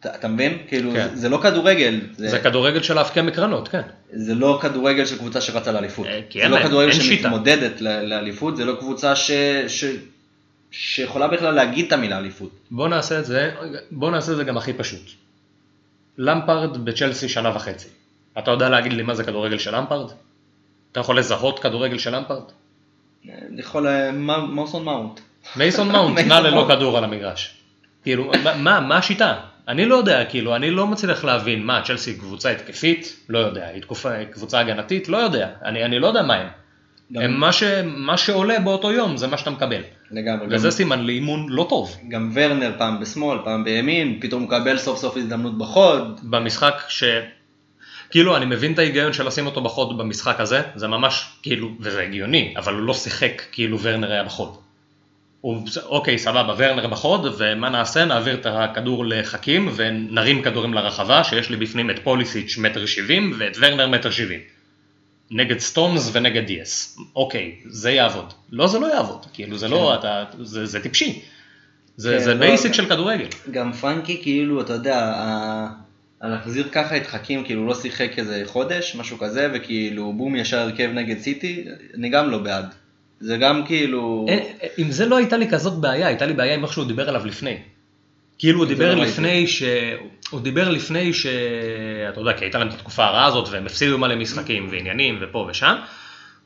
Speaker 2: אתה, אתה מבין? כאילו,
Speaker 1: כן.
Speaker 2: זה, זה לא כדורגל, זה,
Speaker 1: זה כדורגל של להבקיע מקרנות, כן.
Speaker 2: זה לא כדורגל של קבוצה שרצה לאליפות.
Speaker 1: אה, כי
Speaker 2: זה
Speaker 1: אין
Speaker 2: לא כדורגל. שמתמודדת לאליפות, זה לא קבוצה ש, ש, שיכולה בכלל להגיד את המילה אליפות.
Speaker 1: בוא נעשה את זה, בוא נעשה את זה גם הכי פשוט. למפרד בצ'לסי שנה וחצי. אתה יודע להגיד לי מה זה כדורגל של למפרד? אתה יכול לזהות כדורגל של למפרד?
Speaker 2: אני יכול, אה, מוסון מאונט.
Speaker 1: מייסון מאונט [LAUGHS]
Speaker 2: מייסון
Speaker 1: נע ללא. כדור על המגרש. כאילו, מה, מה השיטה? אני לא יודע, כאילו, אני לא מצליח להבין מה, צ'לסי קבוצה התקפית? לא יודע. היא תקופה, קבוצה הגנתית? לא יודע. אני, אני לא יודע מה הם.
Speaker 2: גם-
Speaker 1: הם מה, ש, מה שעולה באותו יום זה מה שאתה מקבל.
Speaker 2: לגמרי. גם,
Speaker 1: וזה סימן לאימון לא טוב.
Speaker 2: גם ורנר פעם בשמאל, פעם בימין, פתאום מקבל סוף סוף הזדמנות בחוד.
Speaker 1: במשחק ש... כאילו, אני מבין את ההיגיון של לשים אותו בחוד במשחק הזה, זה ממש, כאילו, וזה הגיוני, אבל הוא לא שיחק כאילו ורנר היה בחוד. הוא, אוקיי, סבבה, ורנר בחוד, ומה נעשה? נעביר את הכדור לחכים, ונרים כדורים לרחבה, שיש לי בפנים את פוליסיץ' מטר שבעים, ואת ורנר מטר שבעים. נגד סטונס ונגד דיאס. אוקיי, זה יעבוד. לא, זה לא יעבוד. כאילו, זה לא, אתה, זה, זה טיפשי. זה,
Speaker 2: כן,
Speaker 1: זה
Speaker 2: לא-
Speaker 1: basic של כדורגל.
Speaker 2: גם פרנקי כאילו, אתה יודע, ה- להחזיר ככה את חכים, כאילו לא שיחק איזה חודש, משהו כזה, וכאילו בום ישר הרכב נגד סיטי, אני גם לא בעד. זה גם כאילו...
Speaker 1: אין- עם זה לא הייתה לי כזאת בעיה, הייתה לי בעיה עם איך שהוא דיבר עליו לפני. כאילו הוא דיבר
Speaker 2: לא
Speaker 1: לפני ש... הוא דיבר לפני ש... אתה יודע, כי הייתה להם את התקופה הרעה הזאת והם הפסידו מלא משחקים ועניינים ופה ושם.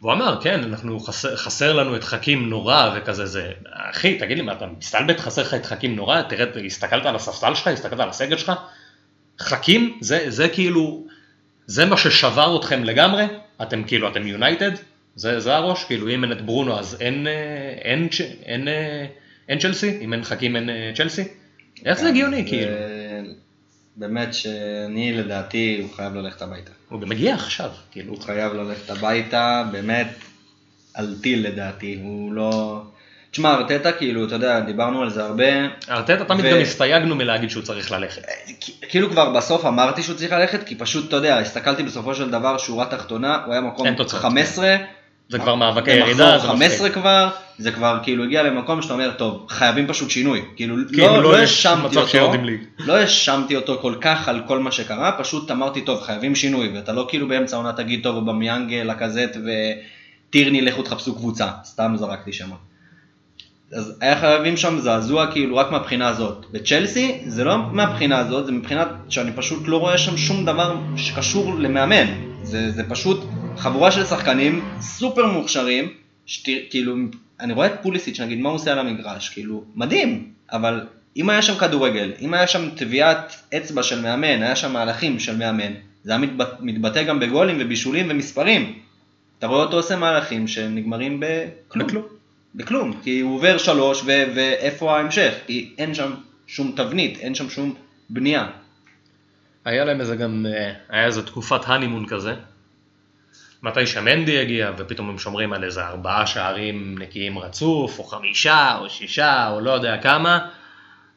Speaker 1: והוא אמר, כן, אנחנו חסר, חסר לנו את חכים נורא וכזה זה. אחי, תגיד לי, מה אתה מסתלבט חסר לך את חכים נורא? תראה, הסתכלת על הספסל שלך, הסתכלת על הסגל שלך? חכים, זה, זה כאילו, זה מה ששבר אתכם לגמרי? אתם כאילו, אתם יונייטד? זה, זה הראש? כאילו, אם אין את ברונו אז אין, אה, אין, צ'- אין, אה, אין צ'לסי? אם אין חכים אין אה, צ'לסי? איך זה הגיוני, כאילו?
Speaker 2: באמת שאני לדעתי הוא חייב ללכת הביתה.
Speaker 1: הוא גם מגיע עכשיו, כאילו.
Speaker 2: הוא חייב ללכת הביתה, באמת, על טיל לדעתי, הוא לא... תשמע, ארטטה כאילו, אתה יודע, דיברנו על זה הרבה,
Speaker 1: ארטטה תמיד
Speaker 2: ו-
Speaker 1: גם הסתייגנו מלהגיד שהוא צריך ללכת.
Speaker 2: כאילו כבר בסוף אמרתי שהוא צריך ללכת, כי פשוט, אתה יודע, הסתכלתי בסופו של דבר, שורה תחתונה, הוא היה מקום
Speaker 1: אין תוצאות,
Speaker 2: 15,
Speaker 1: זה כבר מאבקי ירידה, זה
Speaker 2: 15
Speaker 1: מפחיד.
Speaker 2: כבר, זה כבר כאילו הגיע למקום שאתה אומר, טוב, חייבים פשוט שינוי. כאילו,
Speaker 1: כאילו,
Speaker 2: לא,
Speaker 1: לא
Speaker 2: לא האשמתי אותו. לא האשמתי אותו כל כך על כל מה שקרה, פשוט אמרתי, טוב, חייבים שינוי, ואתה לא כאילו באמצע העונה תגיד, טוב, אובמיאנג, לקזט וטירני, לכו תחפשו קבוצה, סתם זרקתי שמות. אז היה חייבים שם זעזוע כאילו רק מהבחינה הזאת. בצ'לסי זה לא מהבחינה הזאת, זה מבחינת שאני פשוט לא רואה שם שום דבר שקשור למאמן. זה, זה פשוט חבורה של שחקנים סופר מוכשרים, שכאילו, אני רואה את פוליסיץ' נגיד, מה הוא עושה על המגרש, כאילו, מדהים, אבל אם היה שם כדורגל, אם היה שם טביעת אצבע של מאמן, היה שם מהלכים של מאמן, זה היה מתבטא, מתבטא גם בגולים ובישולים ומספרים. אתה רואה אותו עושה מהלכים שנגמרים בכלום.
Speaker 1: בכלום.
Speaker 2: בכלום, כי הוא עובר שלוש ו- ואיפה ההמשך? כי אין שם שום תבנית, אין שם שום בנייה.
Speaker 1: היה להם איזה גם, אה, היה איזה תקופת הנימון כזה. מתי שמנדי הגיע, ופתאום הם שומרים על איזה ארבעה שערים נקיים רצוף, או חמישה, או שישה, או לא יודע כמה.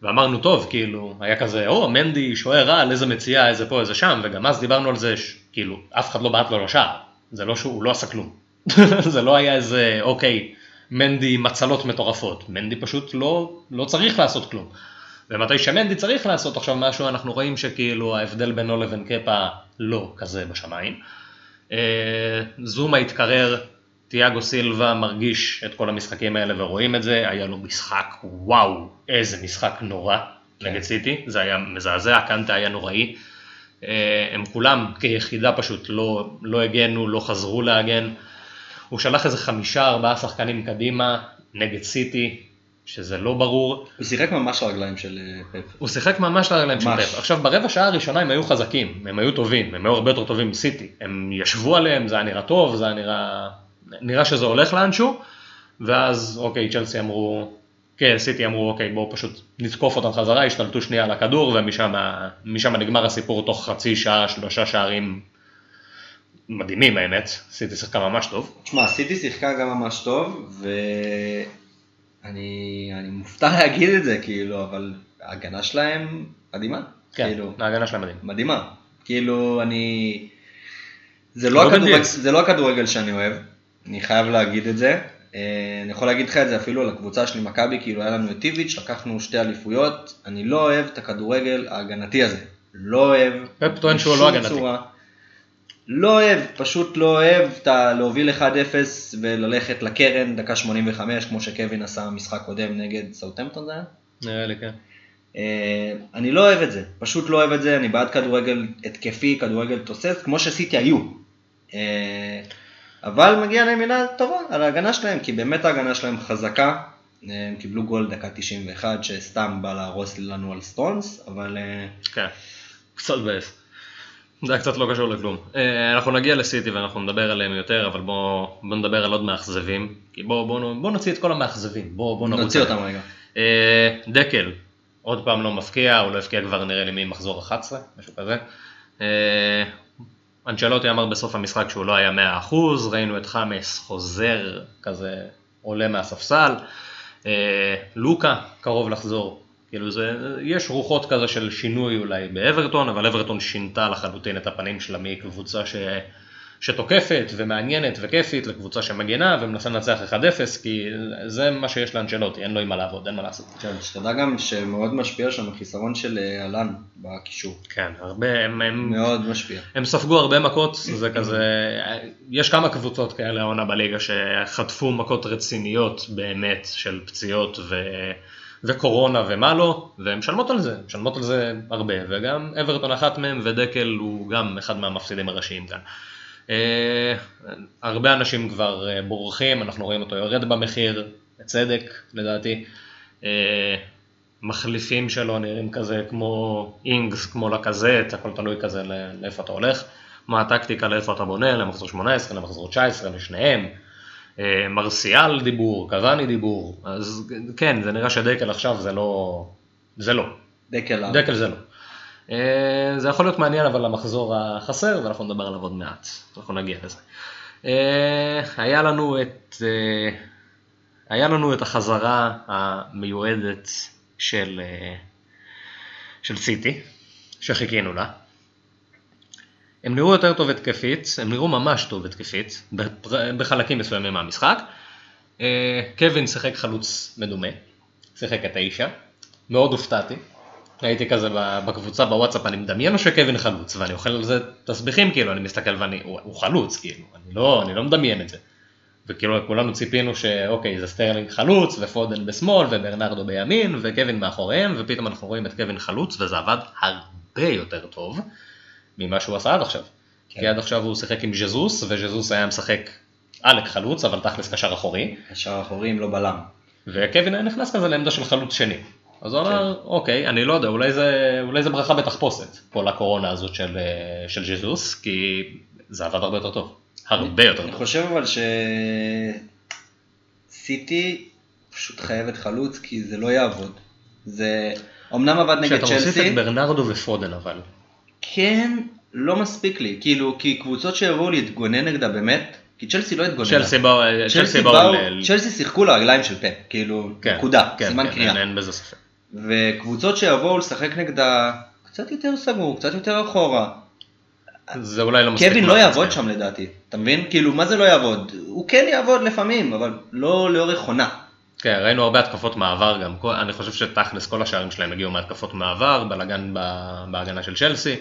Speaker 1: ואמרנו, טוב, כאילו, היה כזה, או, מנדי שוער רע, איזה מציאה, איזה פה, איזה שם, וגם אז דיברנו על זה, ש- כאילו, אף אחד לא בעט לו לשער. זה לא שהוא, הוא לא עשה כלום. [LAUGHS] זה לא היה איזה, אוקיי, מנדי מצלות מטורפות. מנדי פשוט לא, לא צריך לעשות כלום. ומתי שמנדי צריך לעשות עכשיו משהו, אנחנו רואים שכאילו ההבדל בינו לבין קפה לא כזה בשמיים. אה, זומה התקרר, תיאגו סילבה מרגיש את כל המשחקים האלה ורואים את זה, היה לו משחק, וואו, איזה משחק נורא.
Speaker 2: כן.
Speaker 1: נגד סיטי, זה היה מזעזע, קנטה היה נוראי. אה, הם כולם כיחידה פשוט לא, לא הגנו, לא חזרו להגן. הוא שלח איזה חמישה, ארבעה שחקנים קדימה נגד סיטי, שזה לא ברור.
Speaker 2: הוא שיחק ממש לרגליים של אה, פפ.
Speaker 1: הוא שיחק ממש לרגליים של. פפ. עכשיו ברבע שעה הראשונה הם היו חזקים, הם היו טובים, הם היו הרבה יותר טובים מסיטי. הם ישבו עליהם, זה היה נראה טוב, זה היה נראה... נראה שזה הולך לאנשהו, ואז אוקיי, צ'לסי אמרו, כן, סיטי אמרו אוקיי, בואו פשוט נתקוף אותם חזרה, השתלטו שנייה על הכדור, ומשם משם נגמר הסיפור תוך חצי שעה, שלושה שערים מדהימים האמת, סיטי שיחקה ממש טוב.
Speaker 2: תשמע, סיטי שיחקה גם ממש טוב, ואני אני מופתע להגיד את זה, כאילו, אבל ההגנה שלהם מדהימה.
Speaker 1: כן,
Speaker 2: כאילו,
Speaker 1: ההגנה שלהם מדהים.
Speaker 2: מדהימה. כאילו, אני... זה
Speaker 1: לא
Speaker 2: לא, הכדורגל. זה לא הכדורגל שאני אוהב, אני חייב להגיד את זה. אה, אני יכול להגיד לך את זה אפילו על הקבוצה שלי, מכבי, כאילו היה לנו את טיביץ', לקחנו שתי אליפויות, אני לא אוהב את הכדורגל ההגנתי הזה. לא אוהב.
Speaker 1: פפ טוען שהוא לא הגנתי.
Speaker 2: צורה. לא אוהב, פשוט לא אוהב את להוביל 1-0 וללכת לקרן דקה 85, כמו שקווין עשה משחק קודם נגד סאוטמפטון זה היה?
Speaker 1: נראה לי כן.
Speaker 2: אה, אני לא אוהב את זה, פשוט לא אוהב את זה, אני בעד כדורגל התקפי, כדורגל תוסס, כמו שסיטי היו. אה, אבל מגיע להם מילה טובה על ההגנה שלהם, כי באמת ההגנה שלהם חזקה. אה, הם קיבלו גול דקה 91 שסתם בא להרוס לנו על סטונס, אבל אה,
Speaker 1: כן, קצת מבאס. זה היה קצת לא קשור לכלום. אה, אנחנו נגיע לסיטי ואנחנו נדבר עליהם יותר, אבל בואו בוא נדבר על עוד מאכזבים. בואו בוא, בוא נוציא את כל המאכזבים, בואו בוא נרוץ.
Speaker 2: נוציא. אותם רגע.
Speaker 1: אה, דקל, עוד פעם לא מפקיע, הוא לא הפקיע כבר נראה לי ממחזור 11, משהו כזה. אה, אנצ'לוטי אמר בסוף המשחק שהוא לא היה 100%, ראינו את חמאס חוזר כזה עולה מהספסל, לוקה קרוב לחזור, כאילו זה, יש רוחות כזה של שינוי אולי באברטון, אבל אברטון שינתה לחלוטין את הפנים שלה מקבוצה ש... שתוקפת ומעניינת וכיפית לקבוצה שמגנה ומנסה לנצח 1-0 כי זה מה שיש לאנצ'לוטי, אין לו עם מה לעבוד, אין מה לעשות.
Speaker 2: כן, שתדע גם שמאוד משפיע שם החיסרון של אה, אהלן בקישור.
Speaker 1: כן, הרבה, הם, הם,
Speaker 2: מאוד משפיע.
Speaker 1: הם ספגו הרבה מכות, זה כזה, יש כמה קבוצות כאלה העונה בליגה שחטפו מכות רציניות באמת של פציעות ו, וקורונה ומה לא, והן משלמות על זה, משלמות על זה הרבה, וגם אברטון אחת מהם ודקל הוא גם אחד מהמפסידים הראשיים כאן. אה, הרבה אנשים כבר אה, בורחים, אנחנו רואים אותו יורד במחיר, בצדק לדעתי. אה, מחליפים שלו נראים כזה כמו אינגס, כמו לקזט, הכל תלוי כזה לא- לאיפה אתה הולך. מה הטקטיקה, לאיפה אתה בונה, למחזור 18, למחזור 19, לשניהם. אה, מרסיאל דיבור, קוואני דיבור, אז כן, זה נראה שדקל עכשיו זה לא, זה לא,
Speaker 2: דקל.
Speaker 1: דקל זה לא. אה, זה יכול להיות מעניין אבל למחזור החסר ואנחנו נדבר עליו עוד מעט, אנחנו נגיע לזה. אה, היה לנו את, היה לנו את החזרה המיועדת של, של סיטי, שחיכינו לה. הם נראו יותר טוב התקפית, הם נראו ממש טוב התקפית, בחלקים מסוימים מהמשחק. אה, קווין שיחק חלוץ מדומה, שיחק את ה-אישה, מאוד הופתעתי. הייתי כזה בקבוצה בוואטסאפ, אני מדמיין לו שקווין חלוץ, ואני אוכל על זה תסביכים, כאילו, אני מסתכל ואני, הוא, הוא חלוץ, כאילו, אני לא, אני לא מדמיין את זה. וכאילו כולנו ציפינו שאוקיי, זה סטרלינג חלוץ, ופודן בשמאל, וברנרדו בימין, וקווין מאחוריהם, ופתאום אנחנו רואים את קווין חלוץ, וזה עבד הרבה יותר טוב ממה שהוא עשה עד עכשיו.
Speaker 2: כן.
Speaker 1: כי עד עכשיו הוא שיחק עם ז'זוס, וז'זוס היה משחק עלק חלוץ, אבל תכלס קשר אחורי,
Speaker 2: השער האחורי אם לא בלם.
Speaker 1: וקווין היה נכנס כזה לעמדה של חלוץ שני. אז הוא אמר, אוקיי, אני לא יודע, אולי זה, אולי זה ברכה בתחפושת, כל הקורונה הזאת של, אה, של ז'זוס, כי זה עבד הרבה יותר טוב. הרבה יותר
Speaker 2: אני
Speaker 1: טוב.
Speaker 2: חושב אבל שסיטי פשוט חייבת חלוץ כי זה לא יעבוד. זה אמנם עבד נגד
Speaker 1: כשאתה מוסיף
Speaker 2: צ'לסי,
Speaker 1: את ברנרדו ופודן אבל.
Speaker 2: כן, לא מספיק לי. כאילו, כי קבוצות שיבואו להתגונן נגדה באמת, כי צ'לסי לא התגוננה.
Speaker 1: צ'לסי באו,
Speaker 2: צ'לסי באו, צ'לסי שיחקו לרגליים של פפ, כאילו,
Speaker 1: כן,
Speaker 2: נקודה,
Speaker 1: כן,
Speaker 2: סימן
Speaker 1: כן,
Speaker 2: קריאה.
Speaker 1: אין- בזה ספק.
Speaker 2: וקבוצות שיבואו לשחק נגדה קצת יותר סגור, קצת יותר אחורה.
Speaker 1: זה אולי לא מספיק.
Speaker 2: קווין לא
Speaker 1: לחץ,
Speaker 2: יעבוד. שם לדעתי, אתה מבין? כאילו, מה זה לא יעבוד? הוא כן יעבוד לפעמים, אבל לא לאורך עונה.
Speaker 1: כן, ראינו הרבה התקפות מעבר גם, אני חושב שתכלס כל השערים שלהם הגיעו מהתקפות מעבר, בלאגן בהגנה של צ'לסי,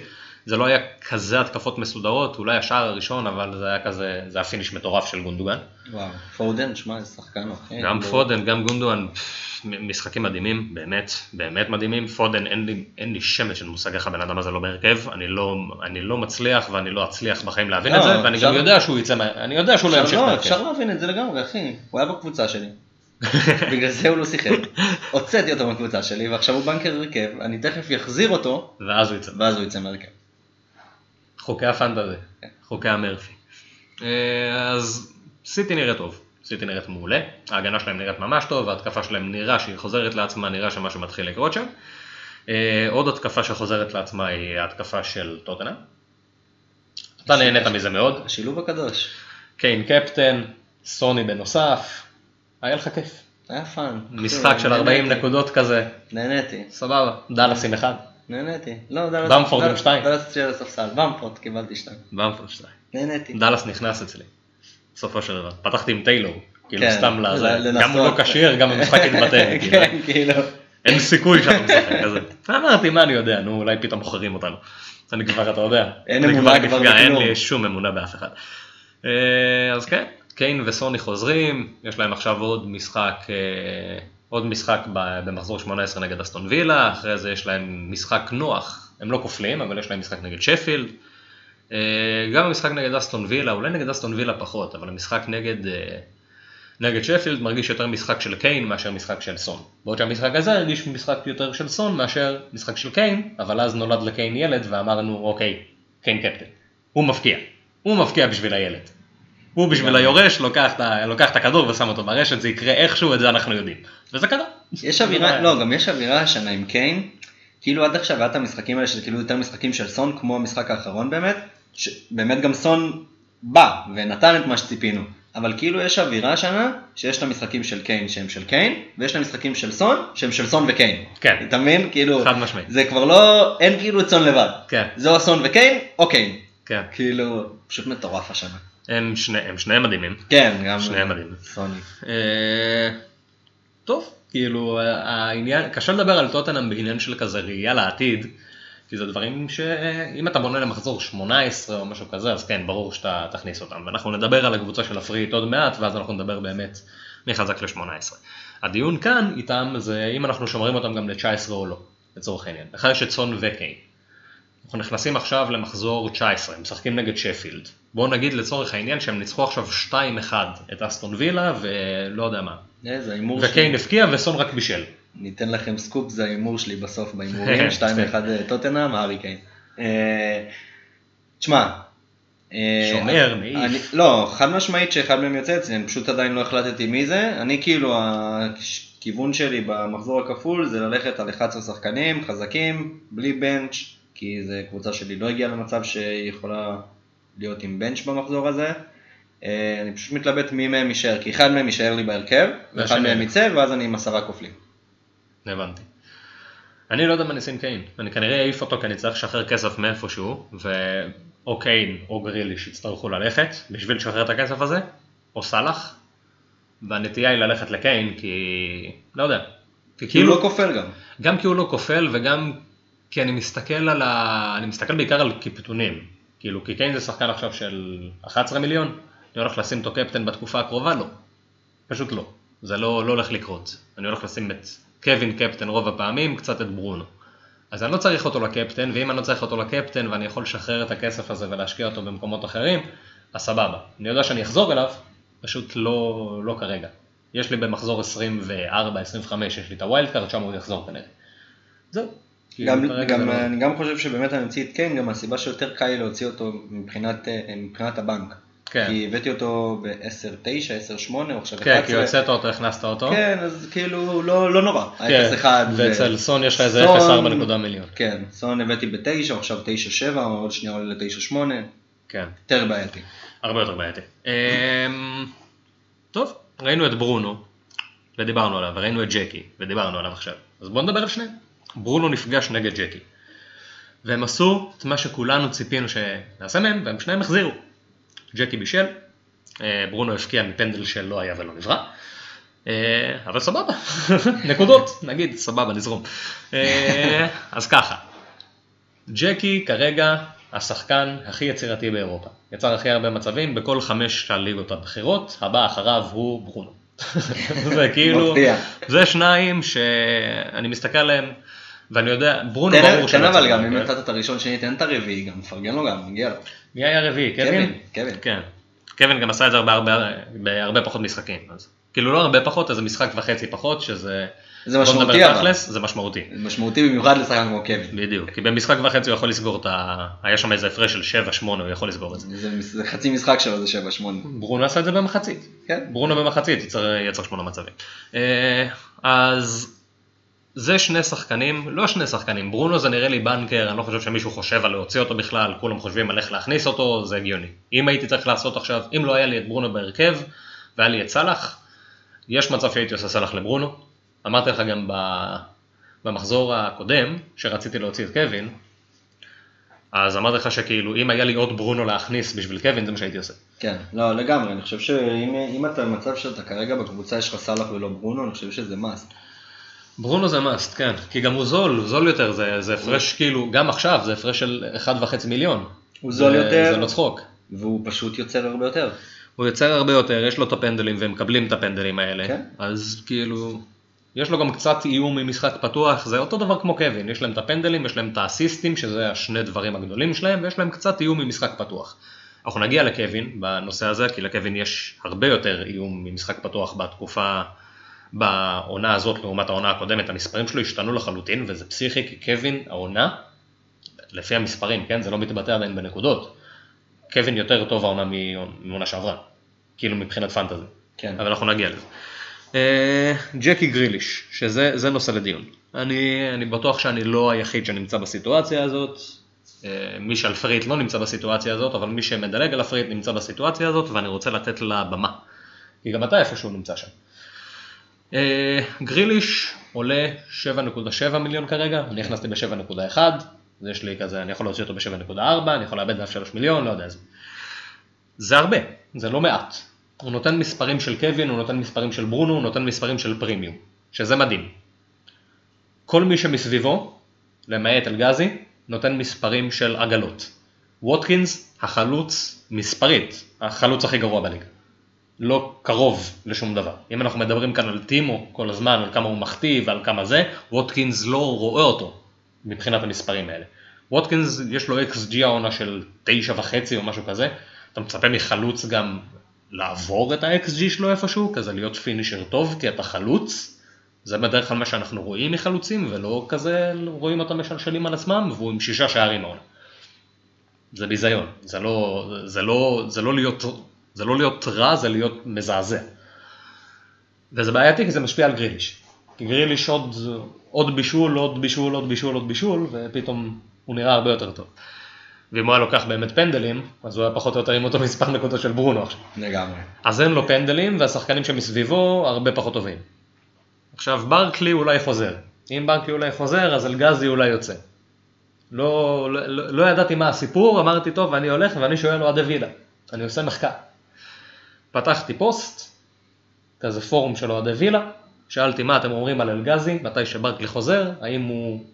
Speaker 1: זה לא היה כזה התקפות מסודרות, אולי השער הראשון, אבל זה היה כזה, זה היה finish מטורף של גונדוגן.
Speaker 2: וואו, פודן, שמע, איזה שחקן, אחי.
Speaker 1: גם פודן, גם גונדואן, משחקים מדהימים, באמת, באמת מדהימים. פודן, אין לי, אין לי שמץ של מושג איך הבן אדם הזה לא בהרכב, אני לא, אני לא מצליח ואני לא אצליח בחיים להבין
Speaker 2: לא,
Speaker 1: את זה, ואני גם יודע שהוא יצא, אני יודע שהוא לא ימשיך
Speaker 2: לא,
Speaker 1: בהרכב.
Speaker 2: אפשר להבין את זה לגמרי, אחי. הוא היה בקבוצה שלי. [LAUGHS] בגלל זה הוא לא שיחק. הוצאתי אותו מהקבוצה שלי, ועכשיו הוא בנקר הרכב, אני תכף אחזיר אותו,
Speaker 1: ואז הוא יצא.
Speaker 2: ואז הוא יצא מהרכב.
Speaker 1: חוקי הפנטזי. חוקי המרפי. אה, אז סיטי נראה טוב, סיטי נראית מעולה, ההגנה שלהם נראית ממש טוב, ההתקפה שלהם נראה שהיא חוזרת לעצמה, נראה שמשהו מתחיל לקרות שם. אה, עוד התקפה שחוזרת לעצמה היא ההתקפה של טוטנה. אתה נהנית מזה מאוד,
Speaker 2: השילוב הקדוש.
Speaker 1: קיין קפטן, סוני בנוסף, היה לך כיף.
Speaker 2: היה fun.
Speaker 1: משחק של 40
Speaker 2: נהניתי.
Speaker 1: נקודות כזה,
Speaker 2: נהניתי,
Speaker 1: סבבה, דאלאס עם אחד,
Speaker 2: נהניתי. לא, דאלאס-
Speaker 1: במפורד עם שתיים.
Speaker 2: דאלאס אצלי על הספסל, במפורד קיבלתי שתיים.
Speaker 1: במפורד שתיים.
Speaker 2: נהניתי.
Speaker 1: דאלאס נכנס אצלי, בסופו של דבר. פתחתי עם טיילור, כאילו
Speaker 2: כן,
Speaker 1: סתם לזה. גם הוא לא כשיר, גם המשחק [LAUGHS] התבטל, כאילו,
Speaker 2: כן, כאילו.
Speaker 1: אין סיכוי שאתה משחק כזה. אמרתי, מה אני יודע, נו, אולי פתאום מוכרים אותנו. אני כבר, אתה יודע,
Speaker 2: אין אמונה
Speaker 1: כבר נפגע, אין
Speaker 2: בכלום.
Speaker 1: לי שום אמונה באף אחד. אה, אז כן, קיין וסוני חוזרים, יש להם עכשיו עוד משחק, אה, עוד משחק במחזור 18 נגד אסטון וילה, אחרי זה יש להם משחק נוח, הם לא כופלים, אבל יש להם משחק נגד שפילד. אה, גם המשחק נגד אסטון וילה, אולי נגד אסטון וילה פחות, אבל המשחק נגד, אה, נגד שפילד מרגיש יותר משחק של קיין מאשר משחק של סון. בעוד שהמשחק הזה הרגיש משחק יותר של סון מאשר משחק של קיין, אבל אז נולד לקיין ילד ואמרנו, אוקיי, קיין קפטן. הוא מבקיע. הוא מבקיע בשביל הילד. הוא בשביל היורש לוקח את, ה- לוקח את הכדור ושם אותו ברשת, זה יקרה איכשהו, את זה אנחנו יודעים. וזה קרה.
Speaker 2: יש אווירה, לא, גם יש אווירה השנה עם קיין, כאילו עד עכשיו היה את המשחקים האלה שזה כאילו יותר משחקים של סון, כמו המשחק האחרון באמת, שבאמת גם סון בא ונתן את מה שציפינו, אבל כאילו יש אווירה השנה שיש את המשחקים של קיין שהם של קיין, ויש את המשחקים של סון שהם של סון וקיין.
Speaker 1: כן.
Speaker 2: אתה מבין? כאילו,
Speaker 1: חד משמעית.
Speaker 2: זה כבר לא, אין כאילו את סון לבד.
Speaker 1: כן.
Speaker 2: זה או סון וקיין, או קיין.
Speaker 1: כן.
Speaker 2: כאילו, פשוט מטורף השנה.
Speaker 1: הם, שני, הם שניהם מדהימים.
Speaker 2: כן, גם
Speaker 1: שניהם מדהימים.
Speaker 2: סוני.
Speaker 1: אה, טוב, כאילו העניין, קשה לדבר על טוטנאם בעניין של כזה ראייה לעתיד, כי זה דברים שאם אתה בונה למחזור 18 או משהו כזה, אז כן, ברור שאתה תכניס אותם. ואנחנו נדבר על הקבוצה של הפריט עוד מעט, ואז אנחנו נדבר באמת מי חזק ל-18. הדיון כאן איתם זה אם אנחנו שומרים אותם גם ל-19 או לא, לצורך העניין. לך יש את סון וקיין. אנחנו נכנסים עכשיו למחזור 19, הם משחקים נגד שפילד. בואו נגיד לצורך העניין שהם ניצחו עכשיו 2-1 את אסטון וילה ולא יודע מה.
Speaker 2: איזה הימור
Speaker 1: וקיין הפקיע וסון רק בישל.
Speaker 2: ניתן לכם סקופ, זה ההימור שלי בסוף בהימורים,
Speaker 1: כן.
Speaker 2: 2-1 טוטנאם, הארי קיין. אה, תשמע, אה,
Speaker 1: שומר, מעיף.
Speaker 2: לא, חד משמעית שאחד מהם יוצא אצלי, אני פשוט עדיין לא החלטתי מי זה, אני כאילו, הכיוון שלי במחזור הכפול זה ללכת על 11 שחקנים חזקים, בלי בנץ', כי זו קבוצה שלי לא הגיעה למצב שהיא יכולה להיות עם בנץ' במחזור הזה. אה, אני פשוט מתלבט מי מהם יישאר, כי אחד מהם יישאר לי בהרכב, ואחד. מהם יצא, ואז אני עם עשרה כופלים.
Speaker 1: הבנתי. אני לא יודע מה עם קיין. אני כנראה אעיף אותו כי אני צריך לשחרר כסף מאיפשהו, ואו קיין או גריליש יצטרכו ללכת בשביל לשחרר את הכסף הזה, או סאלח, והנטייה היא ללכת לקיין כי... לא יודע. כי
Speaker 2: כאילו לא
Speaker 1: כאילו,
Speaker 2: כופל גם.
Speaker 1: גם כי הוא לא כופל וגם כי אני מסתכל על ה... אני מסתכל בעיקר על קיפטונים. כאילו, כי קיין זה שחקן עכשיו של 11 מיליון, אני הולך לשים אותו קפטן בתקופה הקרובה? לא. פשוט לא. זה לא, לא הולך לקרות. אני הולך לשים את קווין קפטן רוב הפעמים, קצת את ברונו. אז אני לא צריך אותו לקפטן, ואם אני לא צריך אותו לקפטן ואני יכול לשחרר את הכסף הזה ולהשקיע אותו במקומות אחרים, אז סבבה. אני יודע שאני אחזור אליו, פשוט לא, לא כרגע. יש לי במחזור 24-25, יש לי את ה wild card, שם הוא יחזור כנראה. זהו.
Speaker 2: גם, גם,
Speaker 1: לא-
Speaker 2: אני גם חושב שבאמת אני אוציא את קיין, גם הסיבה שיותר קל לי להוציא אותו מבחינת, אה, מבחינת הבנק.
Speaker 1: כן.
Speaker 2: כי הבאתי אותו ב-10-9, 10-8, או עכשיו 11.
Speaker 1: כן, כי הוצאת אותו, הכנסת אותו.
Speaker 2: כן, אז כאילו, לא, לא נורא.
Speaker 1: כן,
Speaker 2: ה-0-1.
Speaker 1: ואצל סון יש לך איזה
Speaker 2: סון-
Speaker 1: 0.4 נקודה מיליון.
Speaker 2: כן, סון הבאתי ב-9, או עכשיו 9-7, או עוד שנייה עולה ל-9-8,
Speaker 1: כן,
Speaker 2: יותר בעייתי.
Speaker 1: הרבה יותר בעייתי. אמ, טוב, ראינו את ברונו, ודיברנו עליו, וראינו את ג'קי, ודיברנו עליו עכשיו. אז בואו נדבר על שניהם. ברונו נפגש נגד ג'קי. והם עשו את מה שכולנו ציפינו שנעשה מהם, והם שניהם החזירו. ג'קי בישל, אה, ברונו הפקיע מפנדל שלא היה ולא נברא. אה, אבל סבבה, [LAUGHS] נקודות, נגיד, סבבה, נזרום. אה, אז ככה, ג'קי כרגע השחקן הכי יצירתי באירופה. יצר הכי הרבה מצבים בכל חמש הליגות הבכירות, הבא אחריו הוא ברונו. [LAUGHS] זה כאילו. זה שניים שאני מסתכל עליהם, ואני יודע, ברונו
Speaker 2: תן
Speaker 1: ברור
Speaker 2: תן
Speaker 1: שלא
Speaker 2: אבל
Speaker 1: יצא
Speaker 2: גם, אם
Speaker 1: כן?
Speaker 2: נתת את הראשון שני, תן את הרביעי גם, מפרגן לו גם, מגיע לו.
Speaker 1: מי היה רביעי? קווין?
Speaker 2: קווין, קווין.
Speaker 1: כן. קווין גם עשה את זה הרבה, הרבה, בהרבה פחות משחקים. אז, כאילו לא הרבה פחות, איזה משחק וחצי פחות, שזה...
Speaker 2: זה משמעותי אבל.
Speaker 1: תכלס, זה משמעותי.
Speaker 2: משמעותי במיוחד לשחקן כמו קווין.
Speaker 1: בדיוק. כי במשחק וחצי הוא יכול לסגור את ה... היה שם איזה הפרש של 7-8, הוא יכול לסגור את זה.
Speaker 2: זה זה חצי משחק שלו זה 7-8.
Speaker 1: ברונו עשה את זה במחצית.
Speaker 2: כן.
Speaker 1: ברונו במחצית יצר, יצר שמונה מצבים. אה, אז זה שני שחקנים, לא שני שחקנים, ברונו זה נראה לי בנקר, אני לא חושב שמישהו חושב על להוציא אותו בכלל, כולם חושבים על איך להכניס אותו, זה הגיוני. אם הייתי צריך לעשות עכשיו, אם לא היה לי את ברונו בהרכב, והיה לי את סאלח, יש מצב שהייתי עושה סאלח לברונו. אמרתי לך גם במחזור הקודם, שרציתי להוציא את קווין, אז אמרתי לך שכאילו, אם היה לי עוד ברונו להכניס בשביל קווין, זה מה שהייתי עושה.
Speaker 2: כן, לא לגמרי, אני חושב שאם אם אתה במצב שאתה כרגע בקבוצה יש לך סאלח ולא ברונו, אני חושב שזה מאסט.
Speaker 1: ברונו זה מאסט, כן, כי גם הוא זול, הוא זול יותר, זה, זה הפרש כאילו, גם עכשיו זה הפרש של 1.5 מיליון.
Speaker 2: הוא זול
Speaker 1: זה,
Speaker 2: יותר.
Speaker 1: זה לא צחוק.
Speaker 2: והוא פשוט יוצר הרבה יותר.
Speaker 1: הוא יוצר הרבה יותר, יש לו את הפנדלים והם מקבלים את הפנדלים האלה,
Speaker 2: כן.
Speaker 1: אז כאילו, יש לו גם קצת איום ממשחק פתוח, זה אותו דבר כמו קווין, יש להם את הפנדלים, יש להם את האסיסטים, שזה השני דברים הגדולים שלהם, ויש להם קצת איום ממשחק פתוח. אנחנו נגיע לקווין בנושא הזה, כי לקווין יש הרבה יותר איום ממשחק פתוח בתקופה, בעונה הזאת לעומת העונה הקודמת, המספרים שלו השתנו לחלוטין, וזה פסיכי, כי קווין, העונה, לפי המספרים, כן, זה לא מתבטא עדיין בנקודות, קווין יותר טוב העונה מעונה שעברה, כאילו מבחינת פנטזי.
Speaker 2: כן.
Speaker 1: אבל אנחנו נגיע לזה. אה, ג'קי גריליש, שזה זה נושא לדיון. אני, אני בטוח שאני לא היחיד שנמצא בסיטואציה הזאת. אה, מי שעל פריט לא נמצא בסיטואציה הזאת, אבל מי שמדלג על הפריט נמצא בסיטואציה הזאת, ואני רוצה לתת לה במה. כי גם אתה איפשהו נמצא שם. אה, גריליש עולה 7.7 מיליון כרגע, אני נכנסתי ב-7.1, אז יש לי כזה, אני יכול להוציא אותו ב-7.4, אני יכול לאבד עליו 3 מיליון, לא יודע. זה, זה הרבה, זה לא מעט. הוא נותן מספרים של קווין, הוא נותן מספרים של ברונו, הוא נותן מספרים של פרימיום, שזה מדהים. כל מי שמסביבו, למעט אלגזי, נותן מספרים של עגלות. ווטקינס, החלוץ, מספרית, החלוץ הכי גרוע בליגה. לא קרוב לשום דבר. אם אנחנו מדברים כאן על טימו כל הזמן, על כמה הוא מחטיא ועל כמה זה, ווטקינס לא רואה אותו מבחינת המספרים האלה. ווטקינס יש לו XG העונה של תשע וחצי או משהו כזה, אתה מצפה מחלוץ גם לעבור את ה-XG שלו איפשהו, כזה להיות finisher טוב, כי אתה חלוץ, זה בדרך כלל מה שאנחנו רואים מחלוצים, ולא כזה רואים אותם משלשלים על עצמם, והוא עם שישה שערים העונה. זה ביזיון, זה לא, זה לא, זה לא להיות, זה לא להיות רע, זה להיות מזעזע. וזה בעייתי כי זה משפיע על גריליש. כי גריליש עוד, עוד בישול, עוד בישול, עוד בישול, עוד בישול, ופתאום הוא נראה הרבה יותר טוב. ואם הוא היה לוקח באמת פנדלים, אז הוא היה פחות או יותר עם אותו מספר נקודות של ברונו עכשיו.
Speaker 2: לגמרי.
Speaker 1: אז אין לו פנדלים, והשחקנים שמסביבו הרבה פחות טובים. עכשיו, ברקלי אולי חוזר. אם ברקלי אולי חוזר, אז אלגזי אולי יוצא. לא, לא, לא, לא ידעתי מה הסיפור, אמרתי, טוב, אני הולך ואני שואל אוהדי וילה. אני עושה מחקר. פתחתי פוסט, כזה פורום של אוהדי וילה, שאלתי מה אתם אומרים על אלגזי, מתי שברקלי חוזר, האם הוא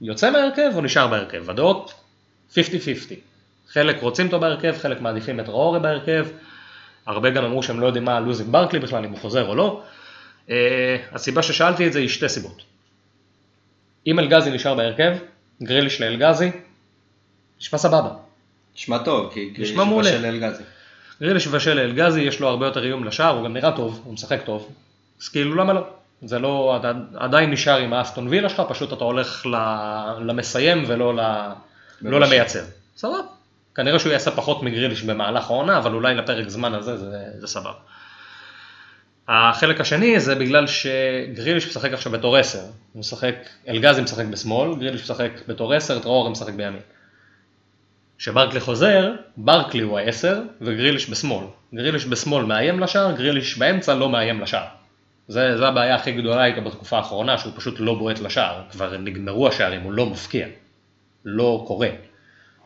Speaker 1: יוצא מהרכב או נשאר בהרכב. הדעות 50-50. חלק רוצים אותו בהרכב, חלק מעדיפים את ראורי בהרכב, הרבה גם אמרו שהם לא יודעים מה הלו"ז עם ברקלי בכלל, אם הוא חוזר או לא. Uh, הסיבה ששאלתי את זה היא שתי סיבות. אם אלגזי נשאר בהרכב, גריליש לאלגזי, נשמע סבבה.
Speaker 2: נשמע טוב, כי כי
Speaker 1: נשמע
Speaker 2: יש
Speaker 1: מעולה.
Speaker 2: בשל אלגזי.
Speaker 1: גריליש ובשל לאלגזי, יש לו הרבה יותר איום לשער, הוא גם נראה טוב, הוא משחק טוב. אז כאילו למה לא? זה לא, אתה עדיין נשאר עם האסטון וילה שלך, פשוט אתה הולך למסיים ולא ל- לא. למייצר. סבבה. כנראה שהוא יעשה פחות מגריליש במהלך העונה, אבל אולי לפרק זמן הזה זה, זה סבבה. החלק השני זה בגלל שגריליש משחק עכשיו בתור 10, הוא משחק, אלגזי משחק בשמאל, גריליש משחק בתור 10, טראורי משחק בימין. כשברקלי חוזר, ברקלי הוא ה-10 וגריליש בשמאל. גריליש בשמאל מאיים לשער, גריליש באמצע לא מאיים לשער. זה, זה הבעיה הכי גדולה איתו בתקופה האחרונה, שהוא פשוט לא בועט לשער, כבר נגמרו השערים, הוא לא מפקיע, לא קורה.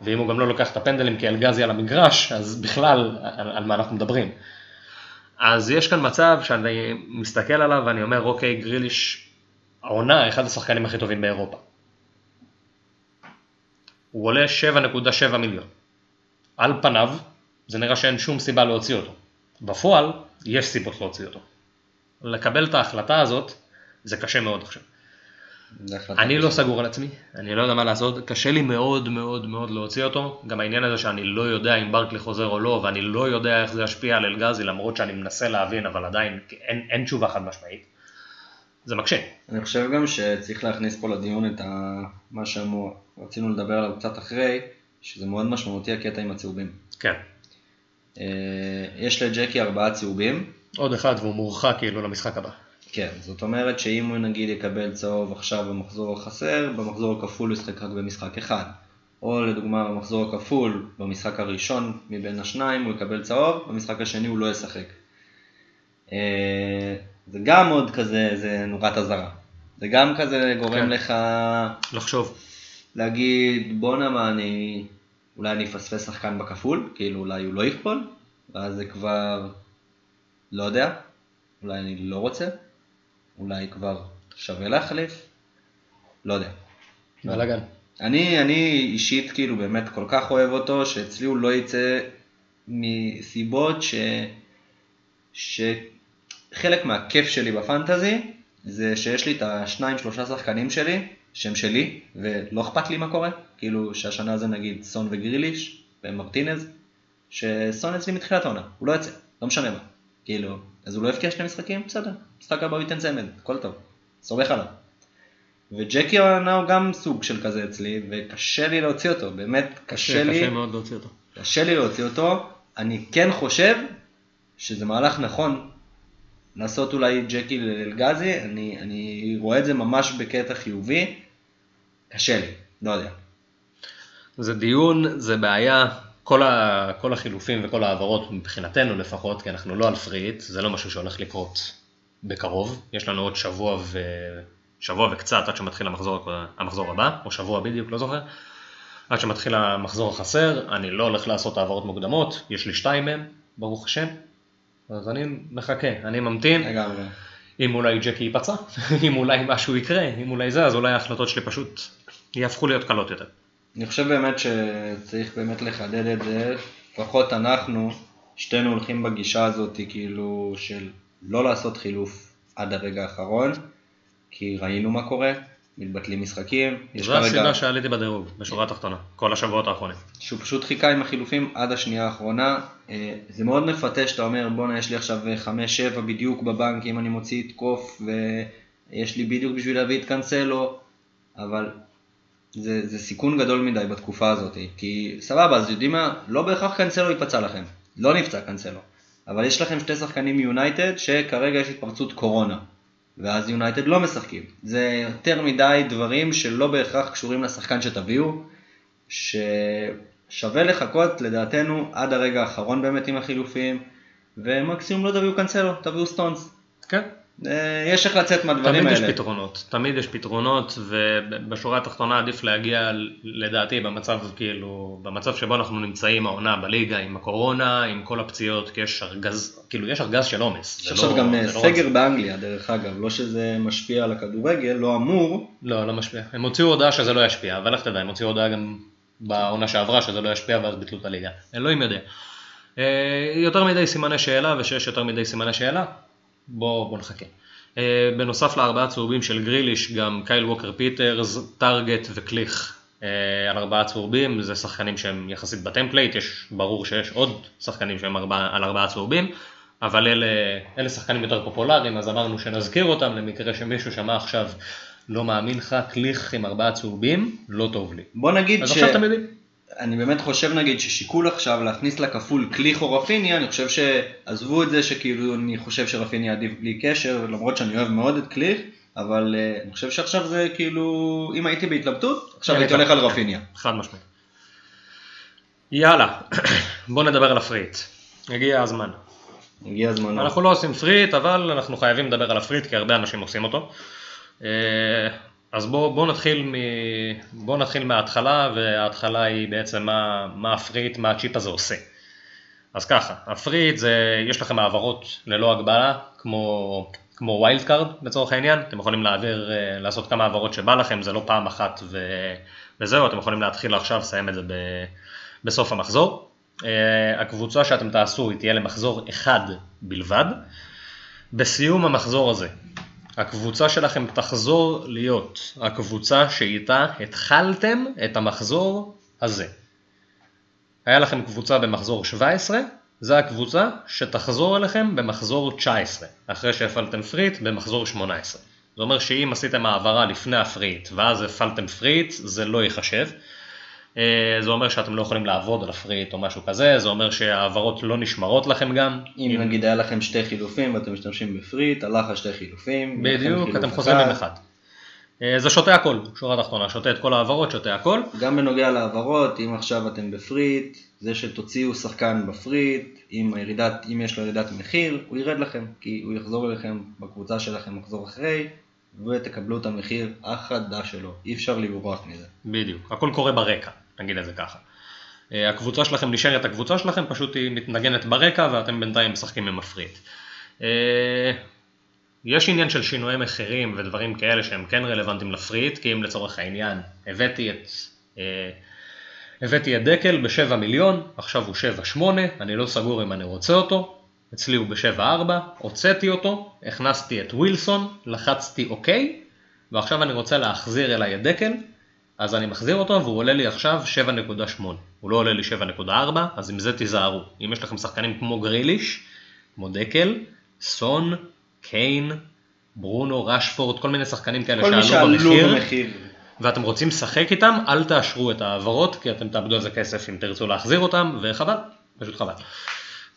Speaker 1: ואם הוא גם לא לוקח את הפנדלים כי אלגזי על המגרש, אז בכלל, על, על מה אנחנו מדברים. אז יש כאן מצב שאני מסתכל עליו ואני אומר, אוקיי, גריליש, העונה, אחד השחקנים הכי טובים באירופה. הוא עולה 7.7 מיליון. על פניו, זה נראה שאין שום סיבה להוציא אותו. בפועל, יש סיבות להוציא אותו. לקבל את ההחלטה הזאת, זה קשה מאוד עכשיו. אני. לא סגור על עצמי, אני לא יודע מה לעשות, קשה לי מאוד מאוד מאוד להוציא אותו, גם העניין הזה שאני לא יודע אם ברקלי חוזר או לא, ואני לא יודע איך זה ישפיע על אלגזי, למרות שאני מנסה להבין, אבל עדיין אין, אין תשובה חד משמעית. זה מקשה.
Speaker 2: אני חושב גם שצריך להכניס פה לדיון את ה... מה שרצינו לדבר עליו קצת אחרי, שזה מאוד משמעותי הקטע עם הצהובים.
Speaker 1: כן.
Speaker 2: אה, יש לג'קי ארבעה צהובים,
Speaker 1: עוד אחד והוא מורחק כאילו למשחק הבא.
Speaker 2: כן, זאת אומרת שאם הוא נגיד יקבל צהוב עכשיו במחזור החסר, במחזור הכפול הוא ישחק רק במשחק אחד. או לדוגמה במחזור הכפול, במשחק הראשון מבין השניים הוא יקבל צהוב, במשחק השני הוא לא ישחק. זה גם עוד כזה, זה נורת אזהרה. זה גם כזה גורם
Speaker 1: כן.
Speaker 2: לך
Speaker 1: לחשוב.
Speaker 2: להגיד בואנה מה אני, אולי אני אפספס שחקן בכפול, כאילו אולי הוא לא יכפול, ואז זה כבר, לא יודע, אולי אני לא רוצה, אולי כבר שווה להחליף, לא יודע.
Speaker 1: בלאגן.
Speaker 2: אני, אני אישית כאילו באמת כל כך אוהב אותו, שאצלי הוא לא יצא מסיבות ש... שחלק מהכיף שלי בפנטזי זה שיש לי את השניים שלושה שחקנים שלי, שהם שלי, ולא אכפת לי מה קורה, כאילו שהשנה זה נגיד סון וגריליש ומרטינז, שסון אצלי מתחילת העונה, הוא לא יוצא, לא משנה מה, כאילו, אז הוא לא הבקיע שני משחקים, בסדר, משחק הבא הוא ייתן צמד, הכל טוב, סומך עליו. וג'קי העונה הוא גם סוג של כזה אצלי, וקשה לי להוציא אותו, באמת קשה לי,
Speaker 1: קשה מאוד להוציא אותו.
Speaker 2: קשה לי להוציא אותו, אני כן חושב שזה מהלך נכון לעשות אולי ג'קי לאלגזי, אני, אני רואה את זה ממש בקטע חיובי, קשה לי, לא יודע.
Speaker 1: זה דיון, זה בעיה, כל, ה, כל החילופים וכל ההעברות מבחינתנו לפחות, כי אנחנו לא על פריט, זה לא משהו שהולך לקרות בקרוב, יש לנו עוד שבוע, ו... שבוע וקצת עד שמתחיל המחזור, המחזור הבא, או שבוע בדיוק, לא זוכר, עד שמתחיל המחזור החסר, אני לא הולך לעשות העברות מוקדמות, יש לי שתיים מהם, ברוך השם, אז אני מחכה, אני ממתין,
Speaker 2: לגמרי.
Speaker 1: אם אולי ג'קי ייפצע, [LAUGHS] אם אולי משהו יקרה, אם אולי זה, אז אולי ההחלטות שלי פשוט יהפכו להיות קלות יותר.
Speaker 2: אני חושב באמת שצריך באמת לחדד את זה, לפחות אנחנו, שתינו הולכים בגישה הזאת כאילו של לא לעשות חילוף עד הרגע האחרון, כי ראינו מה קורה, מתבטלים משחקים,
Speaker 1: זו הסיבה שעליתי בדירוג, בשורה התחתונה, כל השבועות האחרונים.
Speaker 2: שהוא פשוט חיכה עם החילופים עד השנייה האחרונה. אה, זה מאוד מפתה שאתה אומר בואנה יש לי עכשיו 5-7 בדיוק בבנק אם אני מוציא את קוף ויש לי בדיוק בשביל להביא את קאנסלו, אבל זה, זה סיכון גדול מדי בתקופה הזאת, כי סבבה אז יודעים מה, לא בהכרח קאנסלו ייפצע לכם, לא נפצע קאנסלו, אבל יש לכם שתי שחקנים מיונייטד שכרגע יש התפרצות קורונה. ואז יונייטד לא משחקים. זה יותר מדי דברים שלא בהכרח קשורים לשחקן שתביאו, ששווה לחכות לדעתנו עד הרגע האחרון באמת עם החילופים, ומקסימום לא תביאו קאנסלו, תביאו סטונס.
Speaker 1: כן,
Speaker 2: יש איך לצאת מהדברים
Speaker 1: תמיד
Speaker 2: האלה.
Speaker 1: יש פתרונות, תמיד יש פתרונות, ובשורה התחתונה עדיף להגיע, לדעתי, במצב כאילו, במצב שבו אנחנו נמצאים העונה בליגה, עם הקורונה, עם כל הפציעות, כי יש ארגז, כאילו יש ארגז של עומס.
Speaker 2: יש עכשיו
Speaker 1: לא-
Speaker 2: גם
Speaker 1: זה
Speaker 2: אה,
Speaker 1: לא
Speaker 2: סגר
Speaker 1: רק-
Speaker 2: באנגליה דרך אגב, לא שזה משפיע על הכדורגל, לא אמור,
Speaker 1: לא, לא משפיע. הם הוציאו הודעה שזה לא ישפיע, אבל לך תדע, הם הוציאו הודעה גם בעונה שעברה שזה לא ישפיע ואז ביטלו את הליגה. אלוהים יודע. אה, יותר מדי סימני שאלה, ושיש יותר מדי סימני שאלה, בוא, בוא נחכה. אה, בנוסף לארבעה צהובים של גריליש, גם קייל ווקר פיטרס, טארגט וקליך אה, על ארבעה צהובים, זה שחקנים שהם יחסית ב template, יש, ברור שיש עוד שחקנים שהם ארבע, על ארבעה צהובים, אבל אלה, אלה שחקנים יותר פופולריים, אז אמרנו שנזכיר אותם למקרה שמישהו שמע עכשיו, לא מאמין לך, קליך עם ארבעה צהובים, לא טוב לי.
Speaker 2: בוא נגיד
Speaker 1: אז
Speaker 2: ש...
Speaker 1: עכשיו אתם יודעים.
Speaker 2: אני באמת חושב נגיד ששיקול עכשיו להכניס לכפול קליך או רפיניה, אני חושב שעזבו את זה שכאילו אני חושב שרפיניה עדיף בלי קשר, למרות שאני אוהב מאוד את קליך, אבל uh, אני חושב שעכשיו זה כאילו, אם הייתי בהתלבטות, עכשיו
Speaker 1: כן,
Speaker 2: הייתי
Speaker 1: כן.
Speaker 2: הולך על רפיניה.
Speaker 1: חד משמעית. יאללה, [CLEARS THROAT] בוא נדבר על ה free hit. הגיע הזמן.
Speaker 2: הגיע הזמן.
Speaker 1: אנחנו לא עושים free hit, אבל אנחנו חייבים לדבר על ה free hit, כי הרבה אנשים עושים אותו. אז בואו בוא נתחיל. בוא נתחיל מההתחלה, וההתחלה היא בעצם מה, מה ה free hit, מה הצ'יפ הזה עושה. אז ככה, ה free hit זה, יש לכם העברות ללא הגבלה, כמו, כמו wild card לצורך העניין, אתם יכולים להעביר, אה, לעשות כמה העברות שבא לכם, זה לא פעם אחת ו... וזהו, אתם יכולים להתחיל עכשיו, לסיים את זה ב- בסוף המחזור. אה, הקבוצה שאתם תעשו היא תהיה למחזור אחד בלבד. בסיום המחזור הזה, הקבוצה שלכם תחזור להיות הקבוצה שאיתה התחלתם את המחזור הזה. היה לכם קבוצה במחזור 17, זו הקבוצה שתחזור אליכם במחזור 19, אחרי שהפעלתם פריט במחזור 18. זה אומר שאם עשיתם העברה לפני ה free hit ואז הפעלתם free hit, זה לא ייחשב. אה, זה אומר שאתם לא יכולים לעבוד על ה free hit או משהו כזה, זה אומר שההעברות לא נשמרות לכם גם.
Speaker 2: אם נגיד היה לכם שתי חילופים ואתם משתמשים ב free hit, הלך שתי חילופים.
Speaker 1: בדיוק,
Speaker 2: חילוף
Speaker 1: אתם חוזרים עם אחד. אה, זה שותה הכל, שורה תחתונה, שותה את כל ההעברות, שותה הכל.
Speaker 2: גם בנוגע להעברות, אם עכשיו אתם ב free hit, זה שתוציאו שחקן ב free hit, אם, הירידת, אם יש לו ירידת מחיר, הוא ירד לכם, כי הוא יחזור אליכם בקבוצה שלכם מחזור אחרי, ותקבלו את המחיר החדש שלו. אי אפשר לברוח מזה.
Speaker 1: בדיוק, הכל קורה ברקע, נגיד את זה ככה. אה, הקבוצה שלכם נשארת הקבוצה שלכם, פשוט היא מתנגנת ברקע ואתם בינתיים משחקים עם מפריט. אה, יש עניין של שינויי מחירים ודברים כאלה שהם כן רלוונטיים לפריט, כי אם לצורך העניין הבאתי את, אה, הבאתי את דקל ב-7 מיליון, עכשיו הוא 7-8, אני לא סגור אם אני רוצה אותו, אצלי הוא ב-7-4, הוצאתי אותו, הכנסתי את ווילסון, לחצתי אוקיי, ועכשיו אני רוצה להחזיר אליי את דקל, אז אני מחזיר אותו והוא עולה לי עכשיו 7.8, הוא לא עולה לי 7.4, אז עם זה תיזהרו. אם יש לכם שחקנים כמו גריליש, כמו דקל, סון, קיין, ברונו, רשפורד, כל מיני שחקנים כאלה שעלו
Speaker 2: שעלו
Speaker 1: במחיר,
Speaker 2: במחיר.
Speaker 1: ואתם רוצים לשחק איתם, אל תאשרו את ההעברות, כי אתם תאבדו על זה כסף אם תרצו להחזיר אותם, וחבל, פשוט חבל.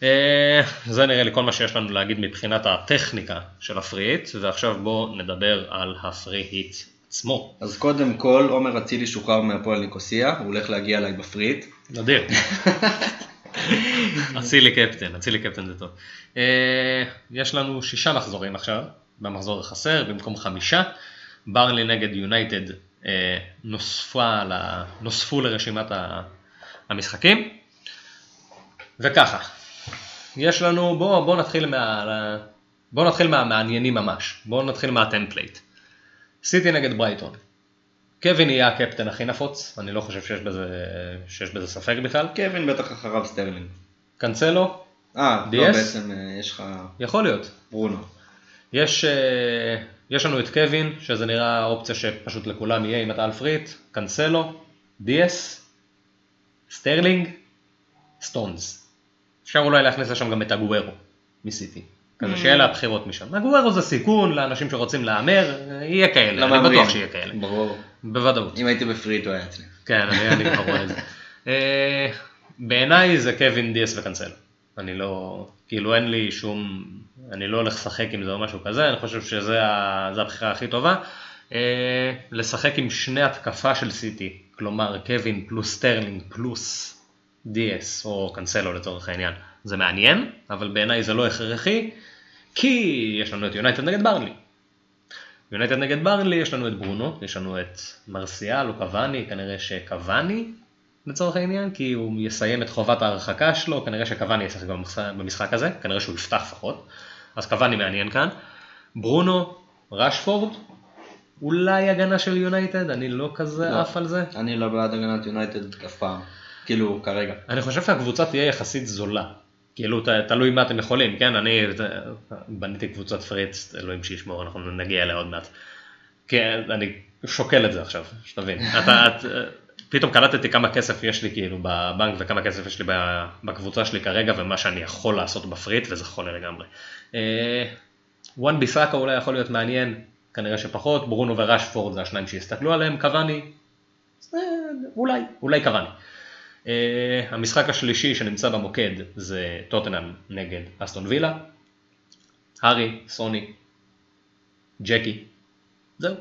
Speaker 1: אה, זה נראה לי כל מה שיש לנו להגיד מבחינת הטכניקה של ה free hit, ועכשיו בואו נדבר על ה free hit עצמו.
Speaker 2: אז קודם כל, עומר אצילי שוחרר מהפועל ניקוסיה, הוא הולך להגיע אליי ב free hit.
Speaker 1: נדיר. [LAUGHS] אצילי קפטן, אצילי קפטן זה טוב. אה, יש לנו שישה מחזורים עכשיו, במחזור החסר, במקום חמישה. ברלי נגד יונייטד אה, נוספו לרשימת המשחקים. וככה, יש לנו, בואו בוא נתחיל מה... בואו נתחיל מהמעניינים ממש, בואו נתחיל מה template. סיטי נגד ברייטון. קווין יהיה הקפטן הכי נפוץ, אני לא חושב שיש בזה, שיש בזה ספק בכלל.
Speaker 2: קווין בטח אחריו סטרלינג.
Speaker 1: קנצלו,
Speaker 2: אה, לא? בעצם אה, יש לך
Speaker 1: יכול להיות.
Speaker 2: ברונו.
Speaker 1: יש, אה, יש לנו את קווין, שזה נראה אופציה שפשוט לכולם יהיה אם אתה על free hit, קנסלו, דיאס, סטרלינג, סטונס. אפשר אולי להכניס לשם גם את אגוארו מסיטי. כזה שאלה הבחירות משם. אגוארו זה סיכון לאנשים שרוצים להמר, יהיה כאלה, אני. בטוח שיהיה כאלה.
Speaker 2: ברור.
Speaker 1: בוודאות.
Speaker 2: אם הייתי ב free hit הוא היה אצלי.
Speaker 1: כן, אני, אני כבר רואה את זה. [LAUGHS] אה, בעיניי זה קווין דיאס וקנסלו. אני לא, כאילו אין לי שום, אני לא הולך לשחק עם זה או משהו כזה, אני חושב שזה הבחירה הכי טובה. אה, לשחק עם שני התקפה של סיטי, כלומר קווין פלוס סטרלינג פלוס דיאס או קנסלו לצורך העניין, זה מעניין, אבל בעיניי זה לא הכרחי, כי יש לנו את יונייטד נגד ברנלי. יונייטד נגד ברנלי, יש לנו את ברונו, יש לנו את מרסיאל או קוואני, כנראה שקוואני לצורך העניין, כי הוא יסיים את חובת ההרחקה שלו, כנראה שקוואני ישחק במשחק, הזה, כנראה שהוא יפתח לפחות, אז קוואני מעניין כאן. ברונו, רשפורד, אולי הגנה של יונייטד, אני לא כזה
Speaker 2: לא.
Speaker 1: עף על זה.
Speaker 2: אני לא בעד הגנת יונייטד אף פעם. כאילו, כרגע.
Speaker 1: אני חושב שהקבוצה תהיה יחסית זולה. כאילו, ת, תלוי מה אתם יכולים, כן? אני בניתי קבוצת פריץ, אלוהים שישמור, אנחנו נגיע אליה עוד מעט. כן, אני שוקל את זה עכשיו, שתבין. [LAUGHS] אתה, את, פתאום קלטתי כמה כסף יש לי כאילו בבנק וכמה כסף יש לי בקבוצה שלי כרגע ומה שאני יכול לעשות ב free hit וזה חולה לגמרי. וואן ביסאקה אולי יכול להיות מעניין, כנראה שפחות, ברונו ורשפורד זה השניים שיסתכלו עליהם, קוואני, אה, אולי, אולי קוואני. Uh, המשחק השלישי שנמצא במוקד זה טוטנאם נגד אסטון וילה. הארי, סוני, ג'קי. זהו.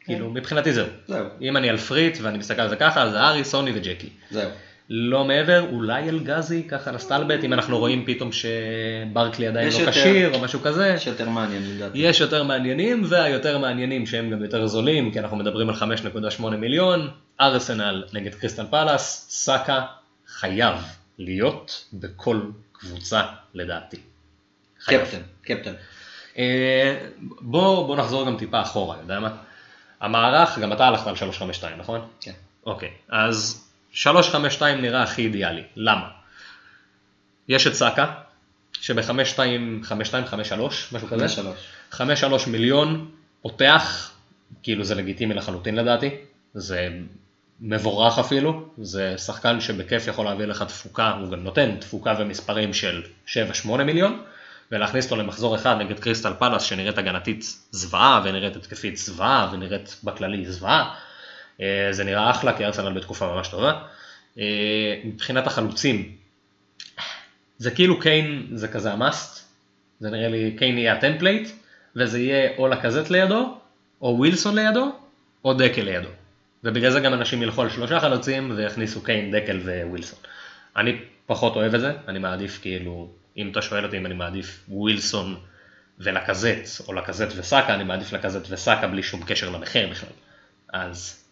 Speaker 1: כאילו, מבחינתי זהו.
Speaker 2: זהו.
Speaker 1: אם אני על free hit ואני מסתכל על זה ככה, אז הארי, סוני וג'קי.
Speaker 2: זהו.
Speaker 1: לא מעבר, אולי אלגזי, ככה לסטלבט, אם אנחנו רואים פתאום שברקלי עדיין לא כשיר או משהו כזה.
Speaker 2: יש יותר מעניין לדעתי.
Speaker 1: יש יותר מעניינים, והיותר מעניינים שהם גם יותר זולים, כי אנחנו מדברים על 5.8 מיליון, ארסנל נגד קריסטל פלאס, סאקה חייב להיות בכל קבוצה לדעתי. חייב.
Speaker 2: קפטן, קפטן.
Speaker 1: אה, בוא, בוא נחזור גם טיפה אחורה, יודע מה? המערך, גם אתה הלכת על 352, נכון?
Speaker 2: כן.
Speaker 1: אוקיי, אז 352 נראה הכי אידיאלי, למה? יש את סאקה, שב-5253, משהו כזה,
Speaker 2: 5-3.
Speaker 1: 5-3 מיליון, פותח, כאילו זה לגיטימי לחלוטין לדעתי, זה מבורך אפילו, זה שחקן שבכיף יכול להביא לך תפוקה, הוא גם נותן תפוקה ומספרים של 7-8 מיליון, ולהכניס אותו למחזור אחד נגד קריסטל פלאס שנראית הגנתית זוועה ונראית התקפית זוועה ונראית בכללי זוועה, אה, זה נראה אחלה כי ארסנל בתקופה ממש טובה. אה, מבחינת החלוצים, זה כאילו קיין זה כזה ה must, זה נראה לי קיין יהיה ה template, וזה יהיה או לקזט לידו, או ווילסון לידו, או דקל לידו. ובגלל זה גם אנשים ילכו על שלושה חלוצים ויכניסו קיין, דקל ווילסון. אני פחות אוהב את זה, אני מעדיף כאילו, אם אתה שואל אותי אם אני מעדיף ווילסון ולקזט, או לקזט וסאקה, אני מעדיף לקזט וסאקה בלי שום קשר למחיר בכלל. אז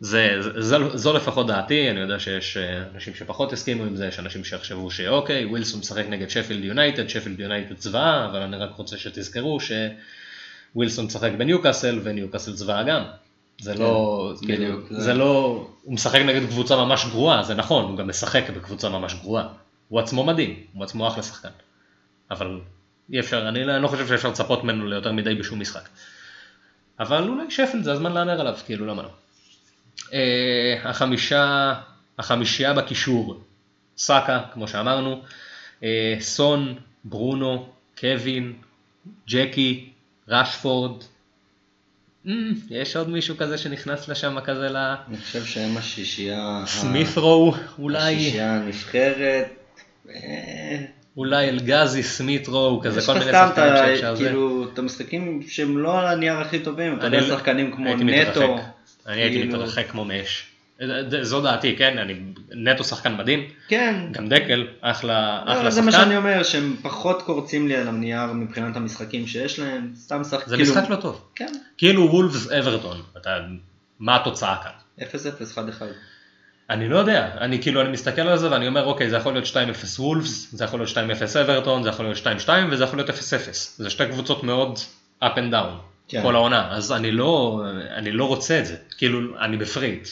Speaker 1: זה, זה, זו, זו לפחות דעתי, אני יודע שיש אה, אנשים שפחות הסכימו עם זה, יש אנשים שיחשבו שאוקיי, ווילסון משחק נגד שפילד יונייטד, שפילד יונייטד צבאה, אבל אני רק רוצה שתזכרו שווילסון משחק בניוקאסל וניוקאסל צבאה גם. זה לא,
Speaker 2: כן,
Speaker 1: כאילו,
Speaker 2: בדיוק, זה-
Speaker 1: זה לא, הוא משחק נגד קבוצה ממש גרועה, זה נכון, הוא גם משחק בקבוצה ממש גרועה. הוא עצמו מדהים, הוא עצמו אחלה שחקן. אבל אי אפשר, אני לא אני לא חושב שאפשר לצפות ממנו ליותר מדי בשום משחק. אבל אולי שפילד זה הזמן להמר עליו, כאילו למה לא. אה, החמישה, החמישייה בקישור, סאקה, כמו שאמרנו, אה, סון, ברונו, קווין, ג'קי, רשפורד, אמ, יש עוד מישהו כזה שנכנס לשם כזה ל...
Speaker 2: אני חושב שהם השישייה...
Speaker 1: סמית'רו, אולי,
Speaker 2: השישייה הנבחרת. אה,
Speaker 1: אולי אלגזי, סמית'רו, כזה כל מיני שחקנים שאפשר זה.
Speaker 2: כאילו, את המשחקים שהם לא על הנייר הכי טובים, אתה יודע שחקנים כמו נטו.
Speaker 1: אני הייתי
Speaker 2: כאילו-
Speaker 1: מתרחק כמו מאש. זו דעתי, כן, אני נטו שחקן מדהים,
Speaker 2: כן,
Speaker 1: גם דקל, אחלה
Speaker 2: לא,
Speaker 1: אחלה
Speaker 2: זה מה
Speaker 1: שחקן.
Speaker 2: שאני אומר, שהם פחות קורצים לי על הנייר מבחינת המשחקים שיש להם, סתם שחק...
Speaker 1: זה
Speaker 2: כאילו-
Speaker 1: משחק לא טוב.
Speaker 2: כן,
Speaker 1: כאילו וולפס אברטון, אתה, מה התוצאה כאן?
Speaker 2: 0-0, 1-1.
Speaker 1: אני לא יודע, אני כאילו, אני מסתכל על זה ואני אומר, אוקיי, זה יכול להיות 2-0 וולפס, זה יכול להיות 2-0 אברטון, זה יכול להיות 2-2 וזה יכול להיות 0-0. זה שתי קבוצות מאוד up and down,
Speaker 2: כן.
Speaker 1: כל העונה, אז אני לא, אני לא רוצה את זה, כאילו, אני בפריט.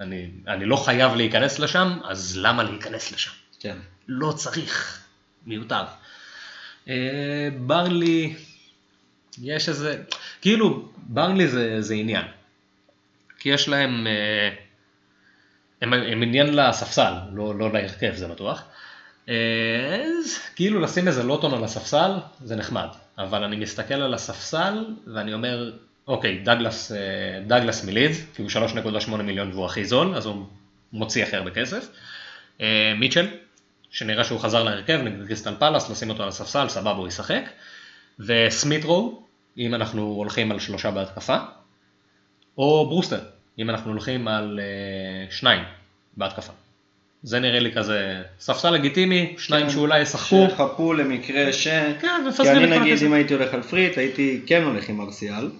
Speaker 1: אני, אני לא חייב להיכנס לשם, אז למה להיכנס לשם?
Speaker 2: כן.
Speaker 1: לא צריך, מיותר. אה, ברלי, יש איזה, כאילו, ברלי זה, זה עניין. כי יש להם, אה, הם, הם עניין לספסל, לא, לא להרכב, זה בטוח. אה, אז כאילו לשים איזה לוטון על הספסל, זה נחמד. אבל אני מסתכל על הספסל, ואני אומר, אוקיי, דגלס, אה, דגלס מלידס, כי הוא 3.8 מיליון והוא הכי זול, אז הוא מוציא הכי הרבה כסף. אה, מיטשל, שנראה שהוא חזר להרכב נגד קריסטל פלאס, לשים אותו על הספסל, סבבה, הוא ישחק. וסמית'רו, אם אנחנו הולכים על שלושה בהתקפה. או ברוסטר, אם אנחנו הולכים על אה, שניים בהתקפה. זה נראה לי כזה ספסל לגיטימי, שניים
Speaker 2: כן,
Speaker 1: שאולי ישחקו.
Speaker 2: שחפו למקרה ש...
Speaker 1: כן,
Speaker 2: כי
Speaker 1: מפזרים
Speaker 2: אני
Speaker 1: את כל
Speaker 2: נגיד
Speaker 1: הכסף.
Speaker 2: אם הייתי הולך על פריט הייתי כן הולך עם ארסיאל.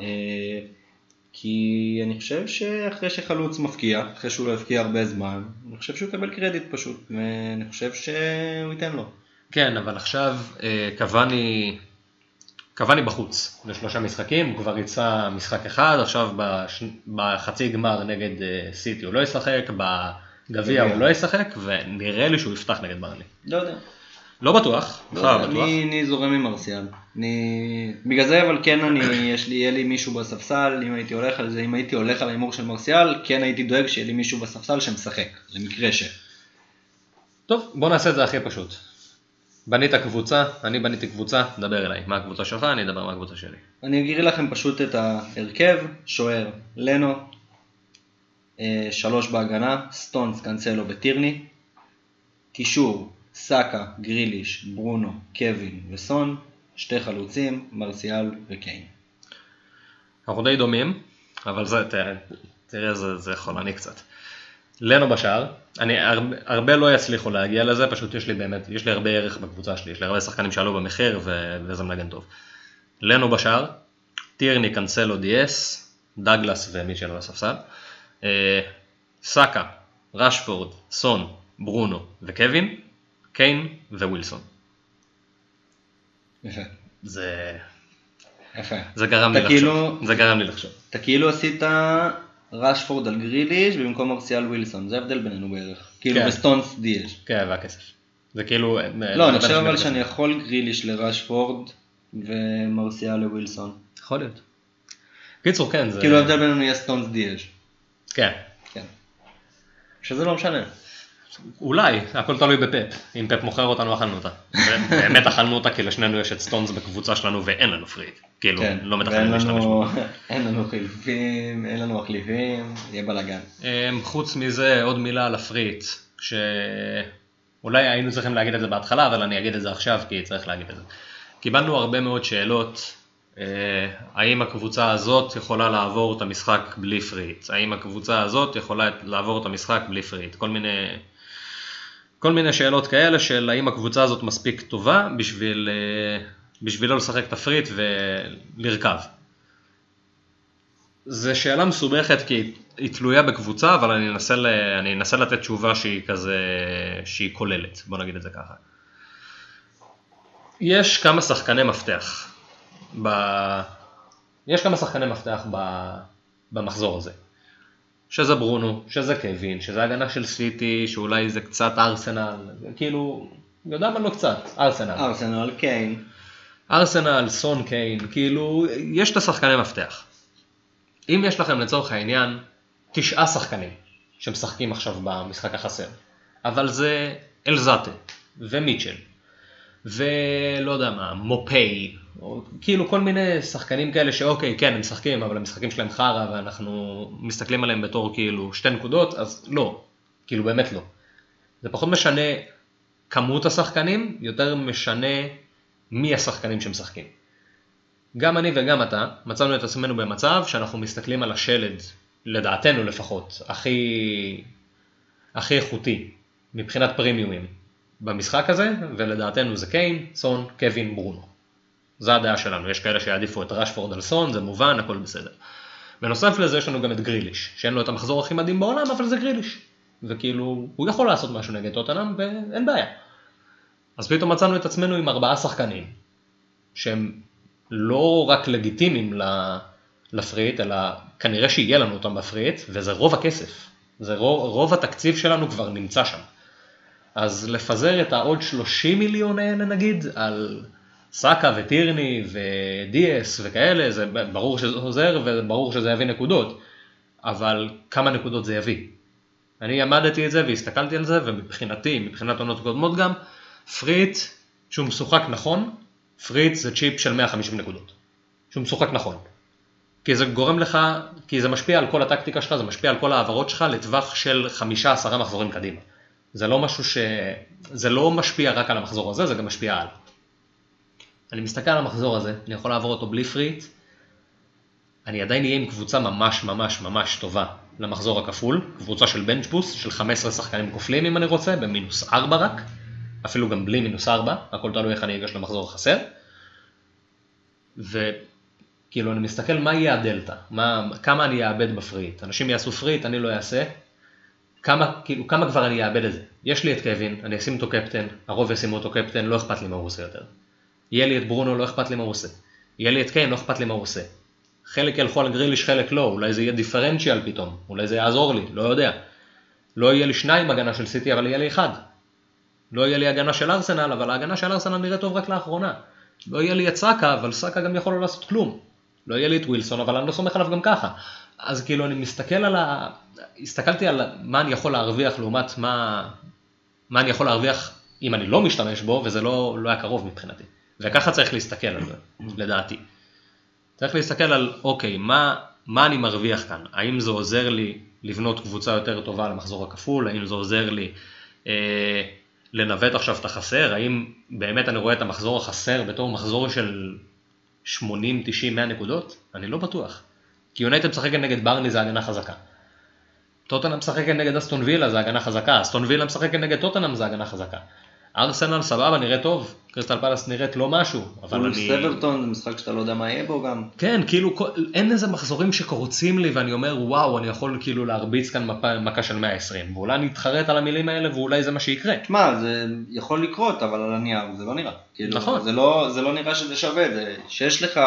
Speaker 2: אה, כי אני חושב שאחרי שחלוץ מפקיע, אחרי שהוא לא הפקיע הרבה זמן, אני חושב שהוא יקבל קרדיט פשוט, ואני חושב שהוא ייתן לו.
Speaker 1: כן, אבל עכשיו אה, קוואני, קוואני בחוץ לשלושה משחקים, הוא כבר יצא משחק אחד, עכשיו בש... בחצי גמר נגד אה, סיטי הוא לא ישחק, בגביע הוא לא ישחק, ונראה לי שהוא יפתח נגד ברלי.
Speaker 2: לא יודע.
Speaker 1: לא בטוח,
Speaker 2: לא
Speaker 1: בכלל לא בטוח.
Speaker 2: אני, אני זורם עם ארסיאל. אני... בגלל זה אבל כן אני, [COUGHS] יש לי, יהיה לי מישהו בספסל, אם הייתי הולך על זה, אם הייתי הולך על ההימור של מרסיאל, כן הייתי דואג שיהיה לי מישהו בספסל שמשחק, למקרה ש...
Speaker 1: טוב, בוא נעשה את זה הכי פשוט. בנית קבוצה, אני בניתי קבוצה, דבר אליי. מה הקבוצה שלך, אני אדבר מה הקבוצה שלי.
Speaker 2: אני אגיד לכם פשוט את ההרכב, שוער, לנו, אה, שלוש בהגנה, סטונס, קאנסלו וטירני, קישור, סאקה, גריליש, ברונו, קווין וסון, שתי חלוצים, מרסיאל וקיין.
Speaker 1: אנחנו די דומים, אבל זה, תראה, תראה זה, זה חולני קצת. לנו בשער, אני, הרבה, הרבה לא יצליחו להגיע לזה, פשוט יש לי באמת, יש לי הרבה ערך בקבוצה שלי, יש לי הרבה שחקנים שעלו במחיר ו, וזה מנגן טוב. לנו בשער, טירני, קאנסלו, דיאס, דגלס ומיטשל על הספסל, אה, סאקה, רשפורד, סון, ברונו וקווין, קיין וווילסון.
Speaker 2: יפה.
Speaker 1: זה,
Speaker 2: יפה.
Speaker 1: זה גרם לי לחשוב,
Speaker 2: כאילו-
Speaker 1: זה גרם לי לחשוב.
Speaker 2: אתה כאילו עשית רשפורד על גריליש במקום מרסיאל ווילסון, זה ההבדל בינינו בערך. כאילו
Speaker 1: כן.
Speaker 2: בסטונס דיאש.
Speaker 1: כן, והכסף. זה כאילו...
Speaker 2: לא, אני חושב אבל שאני יכול גריליש לרשפורד ומרסיאל לווילסון.
Speaker 1: יכול להיות. קיצור, כן, זה...
Speaker 2: כאילו ההבדל בינינו יהיה סטונס דיאש.
Speaker 1: כן.
Speaker 2: כן. שזה לא משנה.
Speaker 1: אולי, הכל תלוי בפפ. אם פפ מוכר אותנו, אכלנו אותה. באמת אכלנו אותה, כי לשנינו יש את סטונס בקבוצה שלנו ואין לנו free hit. כאילו,
Speaker 2: כן.
Speaker 1: לא מתכננים להשתמש בו. [LAUGHS]
Speaker 2: אין לנו חילופים, אין לנו מחליפים, יהיה בלאגן.
Speaker 1: אמ, חוץ מזה, עוד מילה על ה free hit, שאולי היינו צריכים להגיד את זה בהתחלה, אבל אני אגיד את זה עכשיו, כי צריך להגיד את זה. קיבלנו הרבה מאוד שאלות, אה, האם הקבוצה הזאת יכולה לעבור את המשחק בלי free hit? האם הקבוצה הזאת יכולה לעבור את המשחק בלי free hit? כל מיני, כל מיני שאלות כאלה של האם הקבוצה הזאת מספיק טובה בשביל, אה, בשביל לא לשחק את הפריט ולרכב. זו שאלה מסובכת כי היא תלויה בקבוצה, אבל אני אנסה, ל... אני אנסה לתת תשובה שהיא כזה, שהיא כוללת, בוא נגיד את זה ככה. יש כמה שחקני מפתח, ב... יש כמה שחקני מפתח ב... במחזור הזה. שזה ברונו, שזה קווין, שזה הגנה של סיטי, שאולי זה קצת ארסנל, כאילו, יודע מה לא קצת, ארסנל.
Speaker 2: ארסנל, קיין.
Speaker 1: ארסנל, סון קיין, כאילו, יש את השחקני מפתח. אם יש לכם לצורך העניין תשעה שחקנים שמשחקים עכשיו במשחק החסר, אבל זה אלזאטה ומיטשל ולא יודע מה, מופי, או כאילו כל מיני שחקנים כאלה שאוקיי, כן, הם משחקים, אבל המשחקים שלהם חרא ואנחנו מסתכלים עליהם בתור כאילו שתי נקודות, אז לא, כאילו באמת לא. זה פחות משנה כמות השחקנים, יותר משנה מי השחקנים שמשחקים. גם אני וגם אתה מצאנו את עצמנו במצב שאנחנו מסתכלים על השלד, לדעתנו לפחות, הכי, הכי איכותי מבחינת פרימיומים במשחק הזה, ולדעתנו זה קיין, סון, קווין, ברונו. זו הדעה שלנו, יש כאלה שיעדיפו את רשפורד על סון, זה מובן, הכל בסדר. בנוסף לזה יש לנו גם את גריליש, שאין לו את המחזור הכי מדהים בעולם, אבל זה גריליש. וכאילו, הוא יכול לעשות משהו נגד טוטנאם, ואין בעיה. אז פתאום מצאנו את עצמנו עם ארבעה שחקנים, שהם לא רק לגיטימיים לפריט, אלא כנראה שיהיה לנו אותם בפריט, וזה רוב הכסף. זה רוב, רוב התקציב שלנו כבר נמצא שם. אז לפזר את העוד 30 מיליון האלה נגיד, על סאקה וטירני ודיאס וכאלה, זה ברור שזה עוזר וברור שזה יביא נקודות, אבל כמה נקודות זה יביא? אני אמדתי את זה והסתכלתי על זה, ומבחינתי, מבחינת עונות קודמות גם, free hit, שהוא משוחק נכון, free hit זה צ'יפ של 150 נקודות. שהוא משוחק נכון. כי זה גורם לך, כי זה משפיע על כל הטקטיקה שלך, זה משפיע על כל ההעברות שלך לטווח של 5-10 מחזורים קדימה. זה לא משהו ש... זה לא משפיע רק על המחזור הזה, זה גם משפיע על. אני מסתכל על המחזור הזה, אני יכול לעבור אותו בלי free hit, אני עדיין אהיה עם קבוצה ממש ממש ממש טובה למחזור הכפול, קבוצה של bench boost, של 15 שחקנים כופלים אם אני רוצה, במינוס 4 רק, אפילו גם בלי מינוס 4, הכל תלוי איך אני אגש למחזור החסר. וכאילו אני מסתכל מה יהיה הדלתא, מה, כמה אני אאבד ב free hit, אנשים יעשו free hit, אני לא אעשה, כמה, כאילו, כמה כבר אני אאבד את זה. יש לי את קווין, אני אשים אותו קפטן, הרוב ישימו אותו קפטן, לא אכפת לי מה הוא עושה יותר. יהיה לי את ברונו, לא אכפת לי מה הוא עושה. יהיה לי את קיין, לא אכפת לי מה הוא עושה. חלק ילכו על גריליש, חלק לא, אולי זה יהיה דיפרנציאל פתאום, אולי זה יעזור לי, לא יודע. לא יהיה לי שניים הגנה של סיטי, אבל יהיה לי אחד. לא יהיה לי הגנה של ארסנל, אבל ההגנה של ארסנל נראית טוב רק לאחרונה. לא יהיה לי את סאקה, אבל סאקה גם יכול לא לעשות כלום. לא יהיה לי את ווילסון, אבל אני לא סומך עליו גם ככה. אז כאילו אני מסתכל על ה... הסתכלתי על מה אני יכול להרוויח לעומת מה, מה אני יכול להרוויח אם אני לא משתמש בו, וזה לא, לא היה קרוב מבחינתי. וככה צריך להסתכל על זה, לדעתי. צריך להסתכל על, אוקיי, מה, מה אני מרוויח כאן? האם זה עוזר לי לבנות קבוצה יותר טובה למחזור הכפול? האם זה עוזר לי אה, לנווט עכשיו את החסר? האם באמת אני רואה את המחזור החסר בתור מחזור של 80, 90, 100 נקודות? אני לא בטוח. כי יונייטד משחקת נגד ברני זה הגנה חזקה. טוטנאם משחקת נגד אסטון וילה זה הגנה חזקה, אסטון וילה משחקת נגד טוטנאם זה הגנה חזקה. ארסנל סבבה, נראה טוב, קריסטל פלס נראית לא משהו, אבל אני...
Speaker 2: סברטון זה משחק שאתה לא יודע מה יהיה בו גם.
Speaker 1: כן, כאילו אין איזה מחזורים שקורצים לי ואני אומר וואו, אני יכול כאילו להרביץ כאן מפה, מכה של 120, ואולי אני אתחרט על המילים האלה ואולי זה מה שיקרה.
Speaker 2: תשמע, זה יכול לקרות, אבל על הנייר זה לא נראה. כאילו,
Speaker 1: נכון.
Speaker 2: זה לא, זה לא נראה שזה שווה, זה שיש לך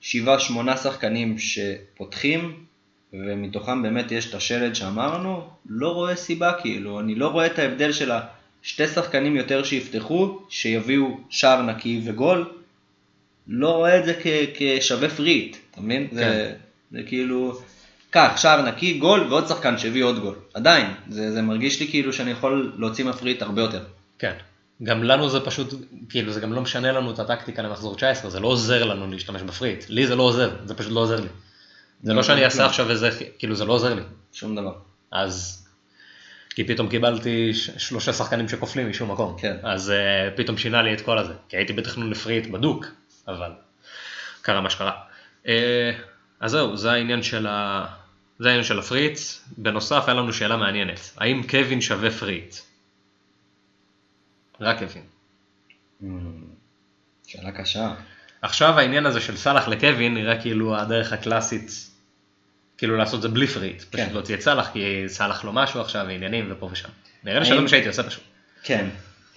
Speaker 2: שבעה, שמונה שחקנים שפותחים, ומתוכם באמת יש את השלד שאמרנו, לא רואה סיבה כאילו, אני לא רואה את ההבדל של השתי שחקנים יותר שיפתחו, שיביאו שער נקי וגול, לא רואה את זה כ- כשווה פריט, אתה מבין?
Speaker 1: כן.
Speaker 2: זה, זה כאילו, קח, שער נקי, גול ועוד שחקן שהביא עוד גול. עדיין, זה, זה מרגיש לי כאילו שאני יכול להוציא מהפריט הרבה יותר.
Speaker 1: כן. גם לנו זה פשוט, כאילו זה גם לא משנה לנו את הטקטיקה למחזור 19, זה לא עוזר לנו להשתמש ב free hit. לי זה לא עוזר, זה פשוט לא עוזר לי. זה לא שאני אעשה עכשיו איזה, כאילו זה לא עוזר לי.
Speaker 2: שום דבר.
Speaker 1: אז, כי פתאום קיבלתי שלושה שחקנים שכופלים משום מקום.
Speaker 2: כן.
Speaker 1: אז uh, פתאום שינה לי את כל הזה. כי הייתי בתכנון ל free hit בדוק, אבל קרה מה שקרה. Uh, אז זהו, זה העניין של ה... זה העניין של ה free hit. בנוסף, היה לנו שאלה מעניינת. האם קווין שווה free hit? רק קווין.
Speaker 2: Mm, שאלה קשה.
Speaker 1: עכשיו העניין הזה של סאלח לקווין נראה כאילו הדרך הקלאסית, כאילו לעשות את זה בלי פריט.
Speaker 2: כן.
Speaker 1: פשוט להוציא את סאלח כי סאלח לו משהו עכשיו, ועניינים ופה ושם. נראה לי שזה מה שהייתי עושה פשוט.
Speaker 2: כן.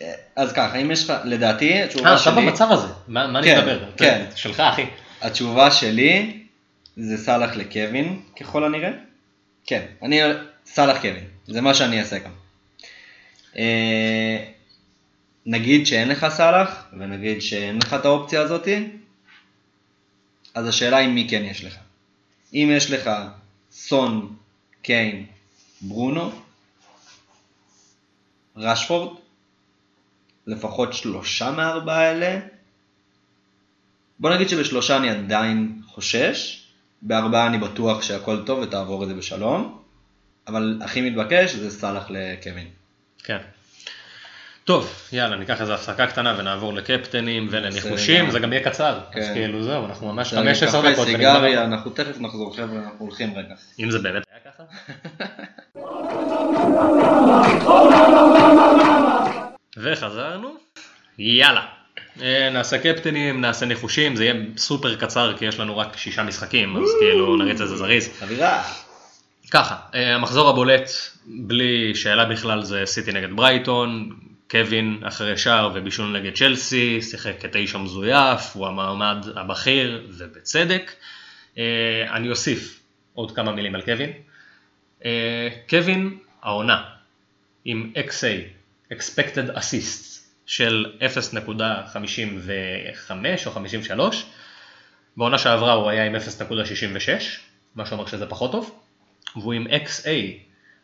Speaker 2: אה, אז ככה, אם יש לך, לדעתי, התשובה
Speaker 1: אה, אתה
Speaker 2: שלי,
Speaker 1: במצב הזה, מה מה אני
Speaker 2: כן,
Speaker 1: מדבר?
Speaker 2: כן.
Speaker 1: שלך אחי.
Speaker 2: התשובה שלי זה סאלח לקווין, ככל הנראה. כן, אני סאלח קווין, זה מה שאני אעשה גם. נגיד שאין לך סאלח, ונגיד שאין לך את האופציה הזאתי, אז השאלה היא מי כן יש לך. אם יש לך סון, קיין, ברונו, רשפורד, לפחות שלושה מהארבעה האלה, בוא נגיד שבשלושה אני עדיין חושש, בארבעה אני בטוח שהכל טוב ותעבור את זה בשלום, אבל הכי מתבקש זה סאלח לקווין.
Speaker 1: כן. טוב, יאללה, ניקח איזה הפסקה קטנה ונעבור לקפטנים ולניחושים. זה גם יהיה קצר. אז
Speaker 2: כן.
Speaker 1: כאילו זהו, אנחנו ממש
Speaker 2: עכשיו,
Speaker 1: 15
Speaker 2: קפה,
Speaker 1: דקות.
Speaker 2: סיגריה. אנחנו תכף נחזור חבר'ה, אנחנו הולכים רגע.
Speaker 1: אם זה באמת היה ככה. [LAUGHS] וחזרנו, יאללה. אה, נעשה קפטנים, נעשה ניחושים, זה יהיה סופר קצר כי יש לנו רק שישה משחקים, אז כאילו נריץ את זה זריז.
Speaker 2: אווירה.
Speaker 1: ככה, אה, המחזור הבולט, בלי שאלה בכלל, זה סיטי נגד ברייטון, קווין אחרי שער ובישול נגד צ'לסי, שיחק כתשע מזויף, הוא המעמד הבכיר, ובצדק. אה, אני אוסיף עוד כמה מילים על קווין. אה, קווין, העונה, עם XA, expected assists, של 0.55 או 53, בעונה שעברה הוא היה עם 0.66, מה שאומר שזה פחות טוב, והוא עם XA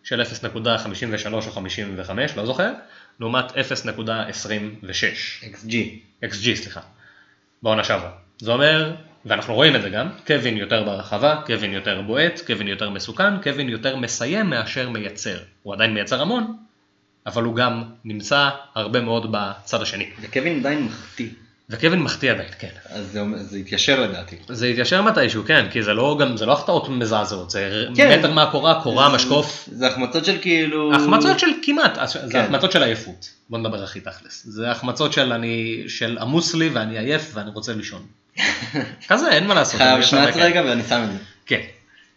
Speaker 1: של 0.53 או 55, לא זוכר, לעומת 0.26,
Speaker 2: XG.
Speaker 1: XG סליחה, בעונה שעברה. זה אומר, ואנחנו רואים את זה גם, קווין יותר ברחבה, קווין יותר בועט, קווין יותר מסוכן, קווין יותר מסיים מאשר מייצר. הוא עדיין מייצר המון, אבל הוא גם נמצא הרבה מאוד בצד השני.
Speaker 2: וקווין עדיין מחטיא,
Speaker 1: וקווין מחטיא עדיין, כן.
Speaker 2: אז זה, זה התיישר לדעתי.
Speaker 1: זה יתיישר מתישהו, כן, כי זה לא גם, זה לא החטאות מזעזעות, זה
Speaker 2: כן.
Speaker 1: מטר מהקורה, קורה, משקוף,
Speaker 2: זה החמצות של כאילו...
Speaker 1: החמצות של כמעט, זה
Speaker 2: כן.
Speaker 1: החמצות של עייפות, בוא נדבר הכי תכלס, זה החמצות של אני, של עמוס לי ואני עייף ואני רוצה לישון. [LAUGHS] כזה, אין מה לעשות.
Speaker 2: חייב שנץ. רגע ואני שם את זה.
Speaker 1: כן.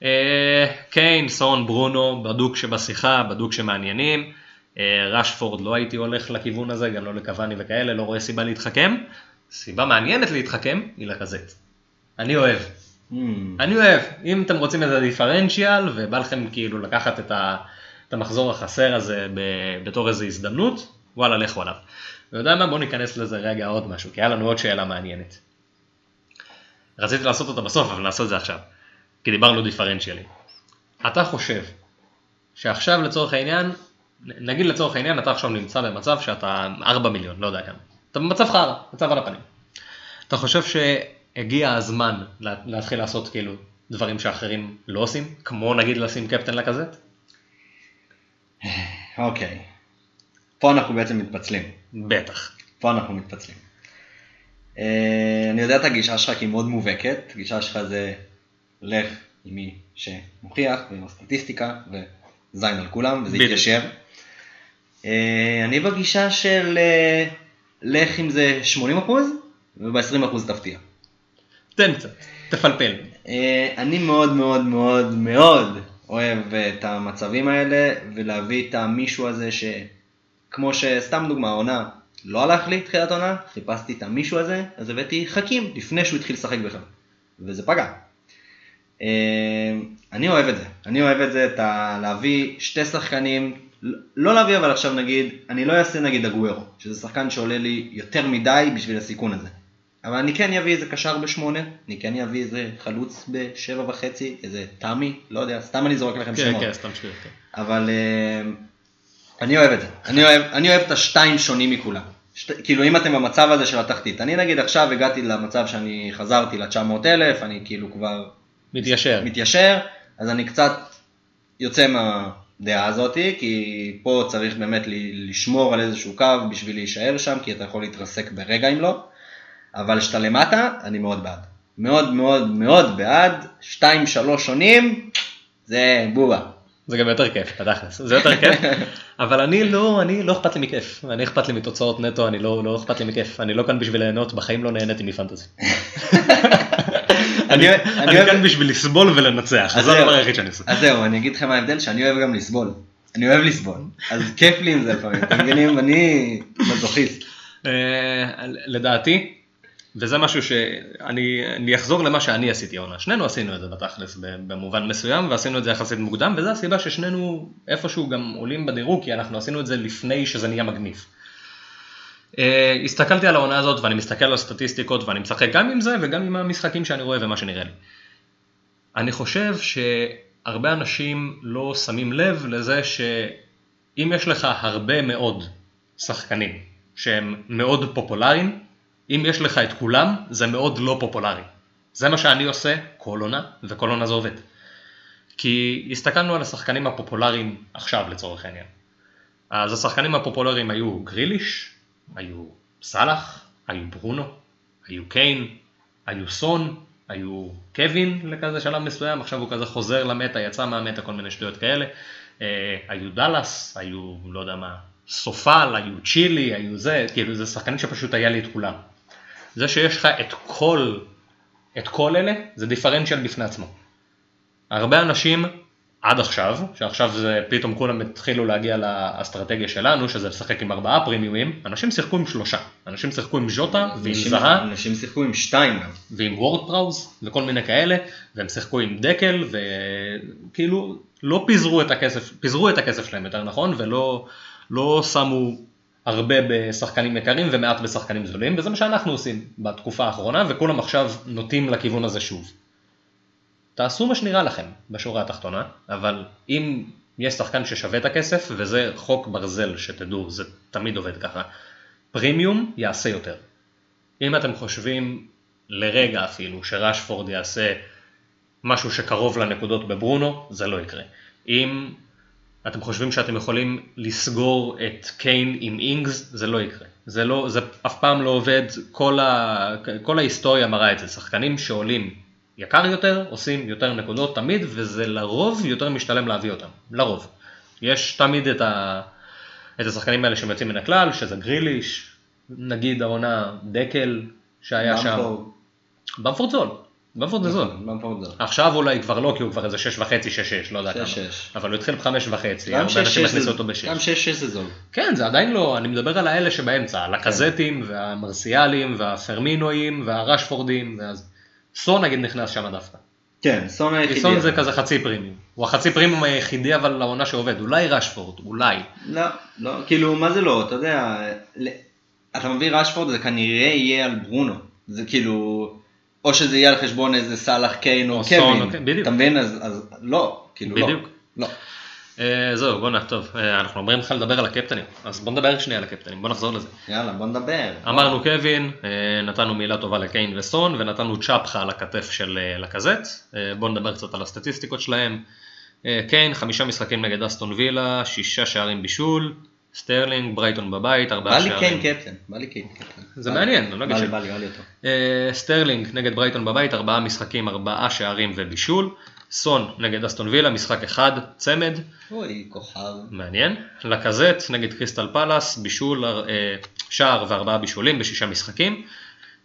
Speaker 1: אה, קיין, סון, ברונו, בדוק שבשיחה, בדוק שמעניינים. אה, רשפורד לא הייתי הולך לכיוון הזה, גם לא לקוואני וכאלה, לא רואה סיבה להתחכם. סיבה מעניינת להתחכם היא לקזט. אני אוהב.
Speaker 2: Hmm.
Speaker 1: אני אוהב. אם אתם רוצים איזה דיפרנציאל ובא לכם כאילו לקחת את, ה, את המחזור החסר הזה ב, בתור איזו הזדמנות, וואלה לכו עליו. אתה יודע מה? בואו ניכנס לזה רגע עוד משהו, כי היה לנו עוד שאלה מעניינת. רציתי לעשות אותה בסוף, אבל נעשה את זה עכשיו. כי דיברנו דיפרנציאלי. אתה חושב שעכשיו לצורך העניין, נגיד לצורך העניין אתה עכשיו נמצא במצב שאתה 4 מיליון, לא יודע כמה. אתה במצב חרא, מצב על הפנים. אתה חושב שהגיע הזמן לה- להתחיל לעשות כאילו דברים שאחרים לא עושים? כמו נגיד לשים קפטן לקזט? [SIGHS]
Speaker 2: אוקיי. פה אנחנו בעצם מתפצלים.
Speaker 1: בטח.
Speaker 2: פה אנחנו מתפצלים. אה, אני יודע את הגישה שלך כי היא מאוד מובהקת, הגישה שלך זה לך עם מי שמוכיח ועם הסטטיסטיקה וזין על כולם וזה. יתיישר. אה, אני בגישה של אה, לך עם זה 80% וב-20% תפתיע.
Speaker 1: תן קצת, תפלפל.
Speaker 2: אה, אני מאוד מאוד מאוד מאוד אוהב את המצבים האלה ולהביא את המישהו הזה שכמו שסתם דוגמה העונה לא הלך לי תחילת עונה, חיפשתי את המישהו הזה אז הבאתי חכים לפני שהוא התחיל לשחק בכלל וזה פגע. אה, אני אוהב את זה, אני אוהב את זה, את ה... להביא שתי שחקנים, לא להביא אבל עכשיו נגיד, אני לא אעשה נגיד אגוורו, שזה שחקן שעולה לי יותר מדי בשביל הסיכון הזה. אבל אני כן אביא איזה קשר בשמונה, אני כן אביא איזה חלוץ בשבע וחצי, איזה תמי, לא יודע, סתם אני זורק לכם
Speaker 1: כן,
Speaker 2: שמות.
Speaker 1: כן, סתם שטויות, כן.
Speaker 2: אבל אה, אני אוהב את זה, אני אוהב, אני אוהב את השתיים שונים מכולם. שת, כאילו אם אתם במצב הזה של התחתית, אני נגיד עכשיו הגעתי למצב שאני חזרתי ל-900 אלף, אני כאילו כבר
Speaker 1: מתיישר.
Speaker 2: מתיישר, אז אני קצת יוצא מהדעה הזאתי, כי פה צריך באמת לשמור על איזשהו קו בשביל להישאר שם, כי אתה יכול להתרסק ברגע אם לא, אבל כשאתה למטה, אני מאוד בעד. מאוד מאוד מאוד בעד, שתיים שלוש שונים, זה בובה.
Speaker 1: זה גם יותר כיף, בתכלס, זה יותר כיף, [LAUGHS] אבל אני לא, אני לא אכפת לי מכיף, אני אכפת לי מתוצאות נטו, אני לא, לא אכפת לי מכיף, אני לא כאן בשביל ליהנות, בחיים לא נהניתי מפנטזי. [LAUGHS] אני כאן בשביל לסבול ולנצח,
Speaker 2: אז
Speaker 1: זה. הדבר היחיד שאני עושה.
Speaker 2: אז זהו, אני אגיד לכם מה ההבדל, שאני אוהב גם לסבול. אני אוהב לסבול. אז כיף לי עם זה לפעמים, אתם מבינים? אני מזוכיסט.
Speaker 1: אה, לדעתי, וזה משהו שאני אני אחזור למה שאני עשיתי העונה, שנינו עשינו את זה בתכלס במובן מסוים ועשינו את זה יחסית מוקדם וזה הסיבה ששנינו איפשהו גם עולים בדירוג כי אנחנו עשינו את זה לפני שזה נהיה מגניב. אה, הסתכלתי על העונה הזאת ואני מסתכל על הסטטיסטיקות ואני משחק גם עם זה וגם עם המשחקים שאני רואה ומה שנראה לי. אני חושב שהרבה אנשים לא שמים לב לזה שאם יש לך הרבה מאוד שחקנים שהם מאוד פופולריים, אם יש לך את כולם, זה מאוד לא פופולרי. זה מה שאני עושה כל עונה, וכל עונה זה עובד. כי הסתכלנו על השחקנים הפופולריים עכשיו לצורך העניין. אז השחקנים הפופולריים היו גריליש, היו סאלח, היו ברונו, היו קיין, היו סון, היו קווין לכזה שלב מסוים, עכשיו הוא כזה חוזר למטה, יצא מהמטה, כל מיני שטויות כאלה. אה, היו דאלאס, היו לא יודע מה, סופל, היו צ'ילי, היו זה, כאילו זה שחקנים שפשוט היה לי את כולם. זה שיש לך את כל, את כל אלה, זה דיפרנציאל בפני עצמו. הרבה אנשים עד עכשיו, שעכשיו זה פתאום כולם התחילו להגיע לאסטרטגיה שלנו, שזה לשחק עם ארבעה פרימיומים, אנשים שיחקו עם שלושה. אנשים שיחקו עם ז'וטה ועם
Speaker 2: אנשים-
Speaker 1: זהה
Speaker 2: אנשים שיחקו עם שתיים.
Speaker 1: ועם וורדפראוז וכל מיני כאלה, והם שיחקו עם דקל, וכאילו לא פיזרו את הכסף, פיזרו את הכסף שלהם יותר נכון, ולא לא שמו הרבה בשחקנים יקרים ומעט בשחקנים זולים, וזה מה שאנחנו עושים בתקופה האחרונה, וכולם עכשיו נוטים לכיוון הזה שוב. תעשו מה שנראה לכם בשורה התחתונה, אבל אם יש שחקן ששווה את הכסף, וזה חוק ברזל שתדעו, זה תמיד עובד ככה, פרימיום יעשה יותר. אם אתם חושבים לרגע אפילו שרשפורד יעשה משהו שקרוב לנקודות בברונו, זה לא יקרה. אם אתם חושבים שאתם יכולים לסגור את קיין עם אינגס, זה לא יקרה. זה, לא, זה אף פעם לא עובד, כל, ה, כל ההיסטוריה מראה את זה. שחקנים שעולים יקר יותר, עושים יותר נקודות תמיד, וזה לרוב יותר משתלם להביא אותם. לרוב. יש תמיד את, ה, את השחקנים האלה שהם יוצאים מן הכלל, שזה גריליש, נגיד העונה דקל שהיה שם.
Speaker 2: במפורד.
Speaker 1: זול. במפורד זה זול.
Speaker 2: במפורד זול.
Speaker 1: עכשיו אולי כבר לא, כי הוא כבר איזה שש וחצי, שש שש, לא יודע כמה.
Speaker 2: שש, שש.
Speaker 1: אבל הוא התחיל בחמש וחצי,
Speaker 2: גם
Speaker 1: הרבה
Speaker 2: שש,
Speaker 1: אנשים הכניסו אותו בשש.
Speaker 2: גם שש, שש זה זול.
Speaker 1: כן, זה עדיין לא, אני מדבר על האלה שבאמצע, על הקזטים, והמרסיאלים, והפרמינואים, והרשפורדים, ואז... סון נגיד נכנס שם דווקא.
Speaker 2: כן, סון היחידי.
Speaker 1: סון זה. כזה חצי פרימיום. הוא החצי פרימיום היחידי אבל לעונה שעובד, אולי רשפורד, אולי.
Speaker 2: לא, לא, כאילו, מה זה לא, אתה יודע, אתה מביא רשפורד, זה כנראה יהיה על ברונו. זה כאילו, או שזה יהיה על חשבון איזה סאלח קיין או
Speaker 1: או סון,
Speaker 2: קווין.
Speaker 1: בדיוק.
Speaker 2: אתה מבין? אז אז לא, כאילו לא.
Speaker 1: בדיוק.
Speaker 2: לא.
Speaker 1: אה, זהו, בוא'נה, טוב, אה, אנחנו אומרים לך לדבר על הקפטנים, אז בוא נדבר שנייה על הקפטנים, בוא נחזור לזה.
Speaker 2: יאללה, בוא נדבר.
Speaker 1: אמרנו קווין, אה, נתנו מילה טובה לקיין וסון, ונתנו צ'פחה על הכתף של לקזט. בואו נדבר קצת על הסטטיסטיקות שלהם. קיין, חמישה משחקים נגד אסטון וילה, שישה שערים בישול, סטרלינג, ברייטון בבית,
Speaker 2: בא
Speaker 1: ארבעה
Speaker 2: לי
Speaker 1: שערים.
Speaker 2: קיין קפטן, בא לי קיין קפטן.
Speaker 1: זה
Speaker 2: בא-
Speaker 1: מעניין, אני לא
Speaker 2: בא
Speaker 1: אגיד
Speaker 2: לי,
Speaker 1: ש-
Speaker 2: בא לי, בא לי אותו.
Speaker 1: סטרלינג נגד ברייטון בבית, ארבעה משחקים, ארבעה שערים ובישול. סון נגד אסטון וילה, משחק אחד, צמד,
Speaker 2: אוי, כוכב.
Speaker 1: מעניין. לקזט נגד קריסטל פלאס, בישול, אה, שער וארבעה בישולים בשישה משחקים.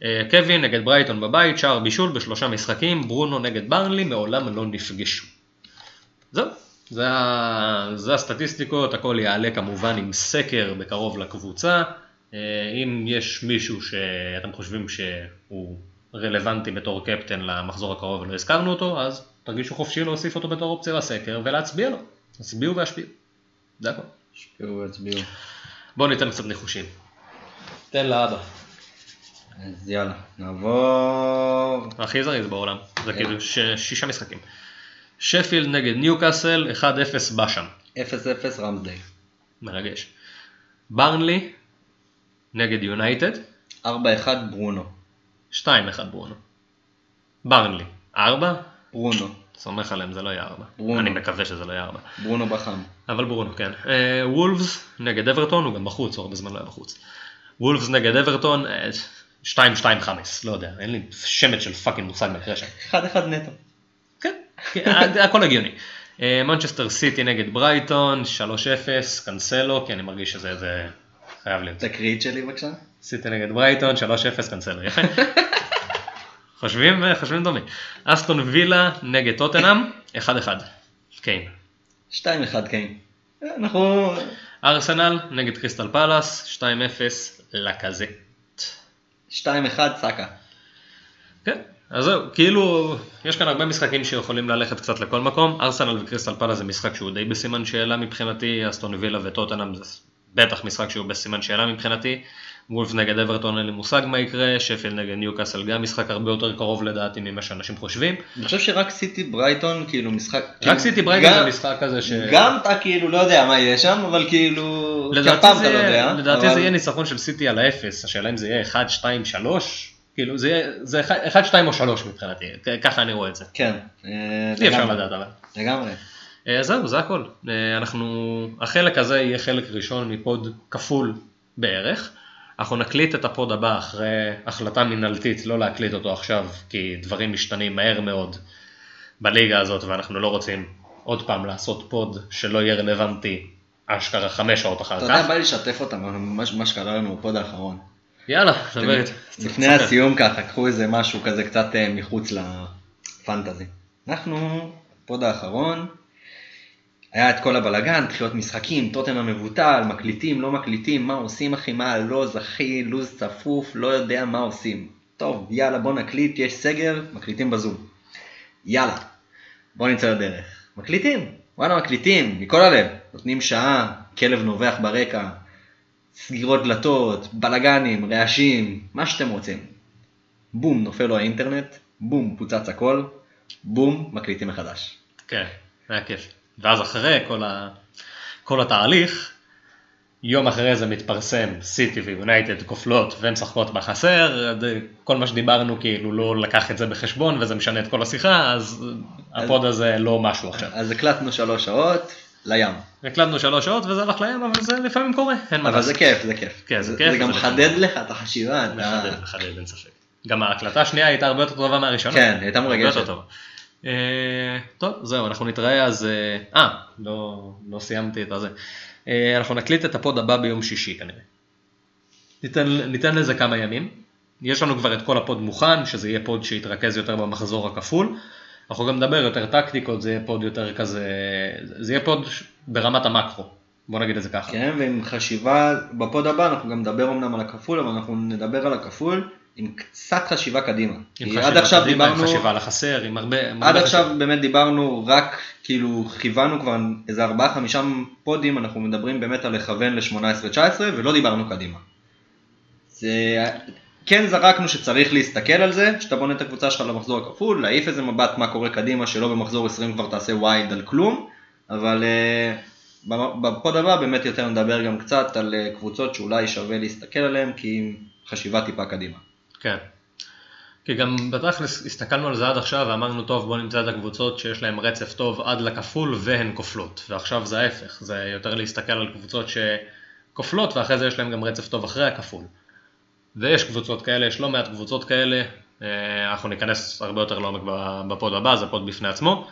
Speaker 1: אה, קווין נגד ברייטון בבית, שער בישול בשלושה משחקים, ברונו נגד ברנלי, מעולם לא נפגשו. זהו, זה, זה הסטטיסטיקות, הכל יעלה כמובן עם סקר בקרוב לקבוצה. אה, אם יש מישהו שאתם חושבים שהוא רלוונטי בתור קפטן למחזור הקרוב ולא הזכרנו אותו, אז תרגישו חופשי להוסיף אותו בתור אופציה לסקר ולהצביע לו. הצביעו והשפיעו. זה הכל.
Speaker 2: השפיעו והצביעו.
Speaker 1: בואו ניתן קצת ניחושים. תן לאבא.
Speaker 2: אז יאללה, נעבור...
Speaker 1: הכי זריז בעולם. זה כאילו ש- שישה משחקים. שפילד נגד ניוקאסל, 1-0 בשם.
Speaker 2: 0-0 רמסדיי.
Speaker 1: מרגש. ברנלי נגד יונייטד,
Speaker 2: 4-1 ברונו.
Speaker 1: 2-1 ברונו. ברנלי, 4?
Speaker 2: ברונו.
Speaker 1: סומך עליהם, זה לא יהיה 4.
Speaker 2: ברונו.
Speaker 1: אני מקווה שזה לא יהיה 4.
Speaker 2: ברונו בחם.
Speaker 1: אבל ברונו, כן. אה, וולפס נגד אברטון, הוא גם בחוץ, הוא הרבה זמן לא היה בחוץ. וולפס נגד אברטון, אה, 2-2 חאמס, לא יודע, אין לי שמץ של fucking מושג מה יקרה שם.
Speaker 2: 1-1 נטו.
Speaker 1: כן, כן, הכל הגיוני. אה, מנצ'סטר סיטי נגד ברייטון, 3-0, קנסלו, כי אני מרגיש שזה זה חייב להיות.
Speaker 2: תקריא את שלי בבקשה.
Speaker 1: סיטי נגד ברייטון, 3-0 קנסלו, יפה. חושבים, חושבים דומים. אסטון וילה נגד טוטנאם, 1-1. קיין.
Speaker 2: 2-1 קיין. אנחנו...
Speaker 1: ארסנל נגד קריסטל פלאס, 2-0 לקזט.
Speaker 2: 2-1 סאקה.
Speaker 1: כן, אז זהו, כאילו, יש כאן הרבה משחקים שיכולים ללכת קצת לכל מקום. ארסנל וקריסטל פלאס זה משחק שהוא די בסימן שאלה מבחינתי, אסטון וילה וטוטנאם זה בטח משחק שהוא בסימן שאלה מבחינתי. וולף נגד אברטון אין לי מושג מה יקרה, שפל נגד ניוקאסל גם משחק הרבה יותר קרוב לדעתי ממה שאנשים חושבים.
Speaker 2: אני חושב שרק סיטי ברייטון כאילו משחק...
Speaker 1: רק
Speaker 2: כאילו,
Speaker 1: סיטי ברייטון
Speaker 2: גם-
Speaker 1: זה משחק כזה ש...
Speaker 2: גם אתה כאילו לא יודע מה יהיה שם, אבל כאילו...
Speaker 1: לדעתי
Speaker 2: כפעם
Speaker 1: זה
Speaker 2: לא יודע,
Speaker 1: לדעתי
Speaker 2: אבל-
Speaker 1: זה יהיה ניצחון של סיטי על האפס, השאלה אם זה יהיה 1, 2, 3, כאילו זה יהיה, זה 1, 2 או 3 מבחינתי, ככה אני רואה את זה.
Speaker 2: כן. אה,
Speaker 1: אי אפשר. לדעת אבל.
Speaker 2: לגמרי.
Speaker 1: אה, זהו, זה הכל. אה, אנחנו, החלק הזה יהיה חלק ראשון מ pod כפול בערך. אנחנו נקליט את ה pod הבא אחרי החלטה מינהלתית לא להקליט אותו עכשיו, כי דברים משתנים מהר מאוד בליגה הזאת, ואנחנו לא רוצים עוד פעם לעשות pod שלא יהיה רלוונטי אשכרה חמש שעות אחר
Speaker 2: אתה יודע,
Speaker 1: כך.
Speaker 2: בא לי לשתף אותם, מה- מה שקרה לנו ב pod האחרון.
Speaker 1: יאללה, דבר איתי.
Speaker 2: לפני הסיום ככה, קחו איזה משהו כזה קצת אה, מחוץ ל fantasy. אנחנו, פוד האחרון, היה את כל הבלגן, דחיות משחקים, טוטנאם מבוטל, מקליטים, לא מקליטים, מה עושים אחי, מה לא, זכי, לו"ז צפוף, לא יודע מה עושים. טוב, יאללה בוא נקליט, יש סגר, מקליטים בזום. יאללה, בוא נצא לדרך. מקליטים, וואלה מקליטים, מכל הלב, נותנים שעה, כלב נובח ברקע, סגירות דלתות, בלגנים, רעשים, מה שאתם רוצים. בום, נופל לו האינטרנט, בום, פוצץ הכל, בום, מקליטים מחדש.
Speaker 1: כן, היה כיף. ואז אחרי כל, ה... כל התהליך, יום אחרי זה מתפרסם סיטי ויונייטד כופלות ומשחקות בחסר, זה- כל מה שדיברנו כאילו לא לקח את זה בחשבון וזה משנה את כל השיחה, אז ה pod הזה לא משהו עכשיו.
Speaker 2: אז הקלטנו שלוש שעות, לים.
Speaker 1: הקלטנו שלוש שעות וזה הלך לים, אבל זה לפעמים קורה, אין מה
Speaker 2: אבל
Speaker 1: לעשות.
Speaker 2: זה כיף, זה כיף.
Speaker 1: כן, זה כיף,
Speaker 2: זה גם
Speaker 1: זה
Speaker 2: מחדד לך את החשיבה.
Speaker 1: מחדד, מחדד, אין ספק. גם ההקלטה השנייה הייתה הרבה יותר טובה מהראשונה.
Speaker 2: כן, הייתה מרגשת.
Speaker 1: אה, טוב, זהו, אנחנו נתראה אז... אה, אה, לא, לא סיימתי את הזה. אה, אנחנו נקליט את ה pod הבא ביום שישי כנראה. ניתן, ניתן לזה כמה ימים. יש לנו כבר את כל ה pod מוכן, שזה יהיה pod שיתרכז יותר במחזור הכפול. אנחנו גם נדבר יותר טקטיקות, זה יהיה pod יותר כזה... זה יהיה pod ברמת המקרו. בוא נגיד את זה ככה.
Speaker 2: כן, ועם חשיבה, ב pod הבא אנחנו גם נדבר אמנם על הכפול, אבל אנחנו נדבר על הכפול עם קצת חשיבה קדימה.
Speaker 1: עם חשיבה
Speaker 2: עד עכשיו
Speaker 1: קדימה, עם
Speaker 2: דיברנו,
Speaker 1: חשיבה על החסר, עם הרבה... עם
Speaker 2: עד
Speaker 1: הרבה
Speaker 2: עכשיו
Speaker 1: חשיבה.
Speaker 2: באמת דיברנו רק, כאילו כיוונו כבר איזה ארבעה חמישה פודים, אנחנו מדברים באמת על לכוון ל-18-19 ולא דיברנו קדימה. זה, כן זרקנו שצריך להסתכל על זה, שאתה בונה את הקבוצה שלך למחזור הכפול, להעיף איזה מבט מה קורה קדימה, שלא במחזור 20 כבר תעשה wild על כלום, אבל אה, ב pod הבא באמת יותר נדבר גם קצת על אה, קבוצות שאולי שווה להסתכל עליהן, כי עם חשיבה טיפה קדימה.
Speaker 1: כן. כי גם בתכלס הסתכלנו על זה עד עכשיו ואמרנו טוב בוא נמצא את הקבוצות שיש להן רצף טוב עד לכפול והן כופלות ועכשיו זה ההפך זה יותר להסתכל על קבוצות שכופלות ואחרי זה יש להן גם רצף טוב אחרי הכפול. ויש קבוצות כאלה, יש לא מעט קבוצות כאלה, אה, אנחנו ניכנס הרבה יותר לעומק בפוד הבא, זה פוד בפני עצמו,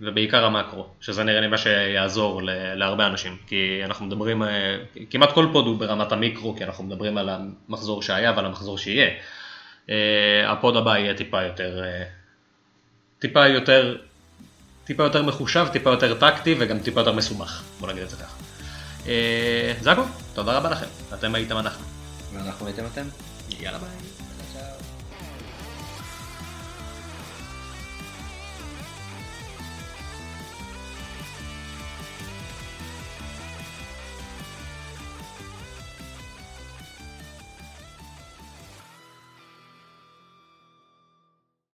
Speaker 1: ובעיקר המקרו, שזה נראה לי מה שיעזור להרבה אנשים, כי אנחנו מדברים, אה, כמעט כל pod הוא ברמת המיקרו, כי אנחנו מדברים על המחזור שהיה ועל המחזור שיהיה. אה, ה pod הבא יהיה טיפה יותר, אה, טיפה יותר, טיפה יותר מחושב, טיפה יותר טקטי וגם טיפה יותר מסובך, בוא נגיד את זה ככה. אה, זה הכל, תודה רבה לכם, אתם הייתם אנחנו.
Speaker 2: ואנחנו הייתם אתם.
Speaker 1: יאללה ביי.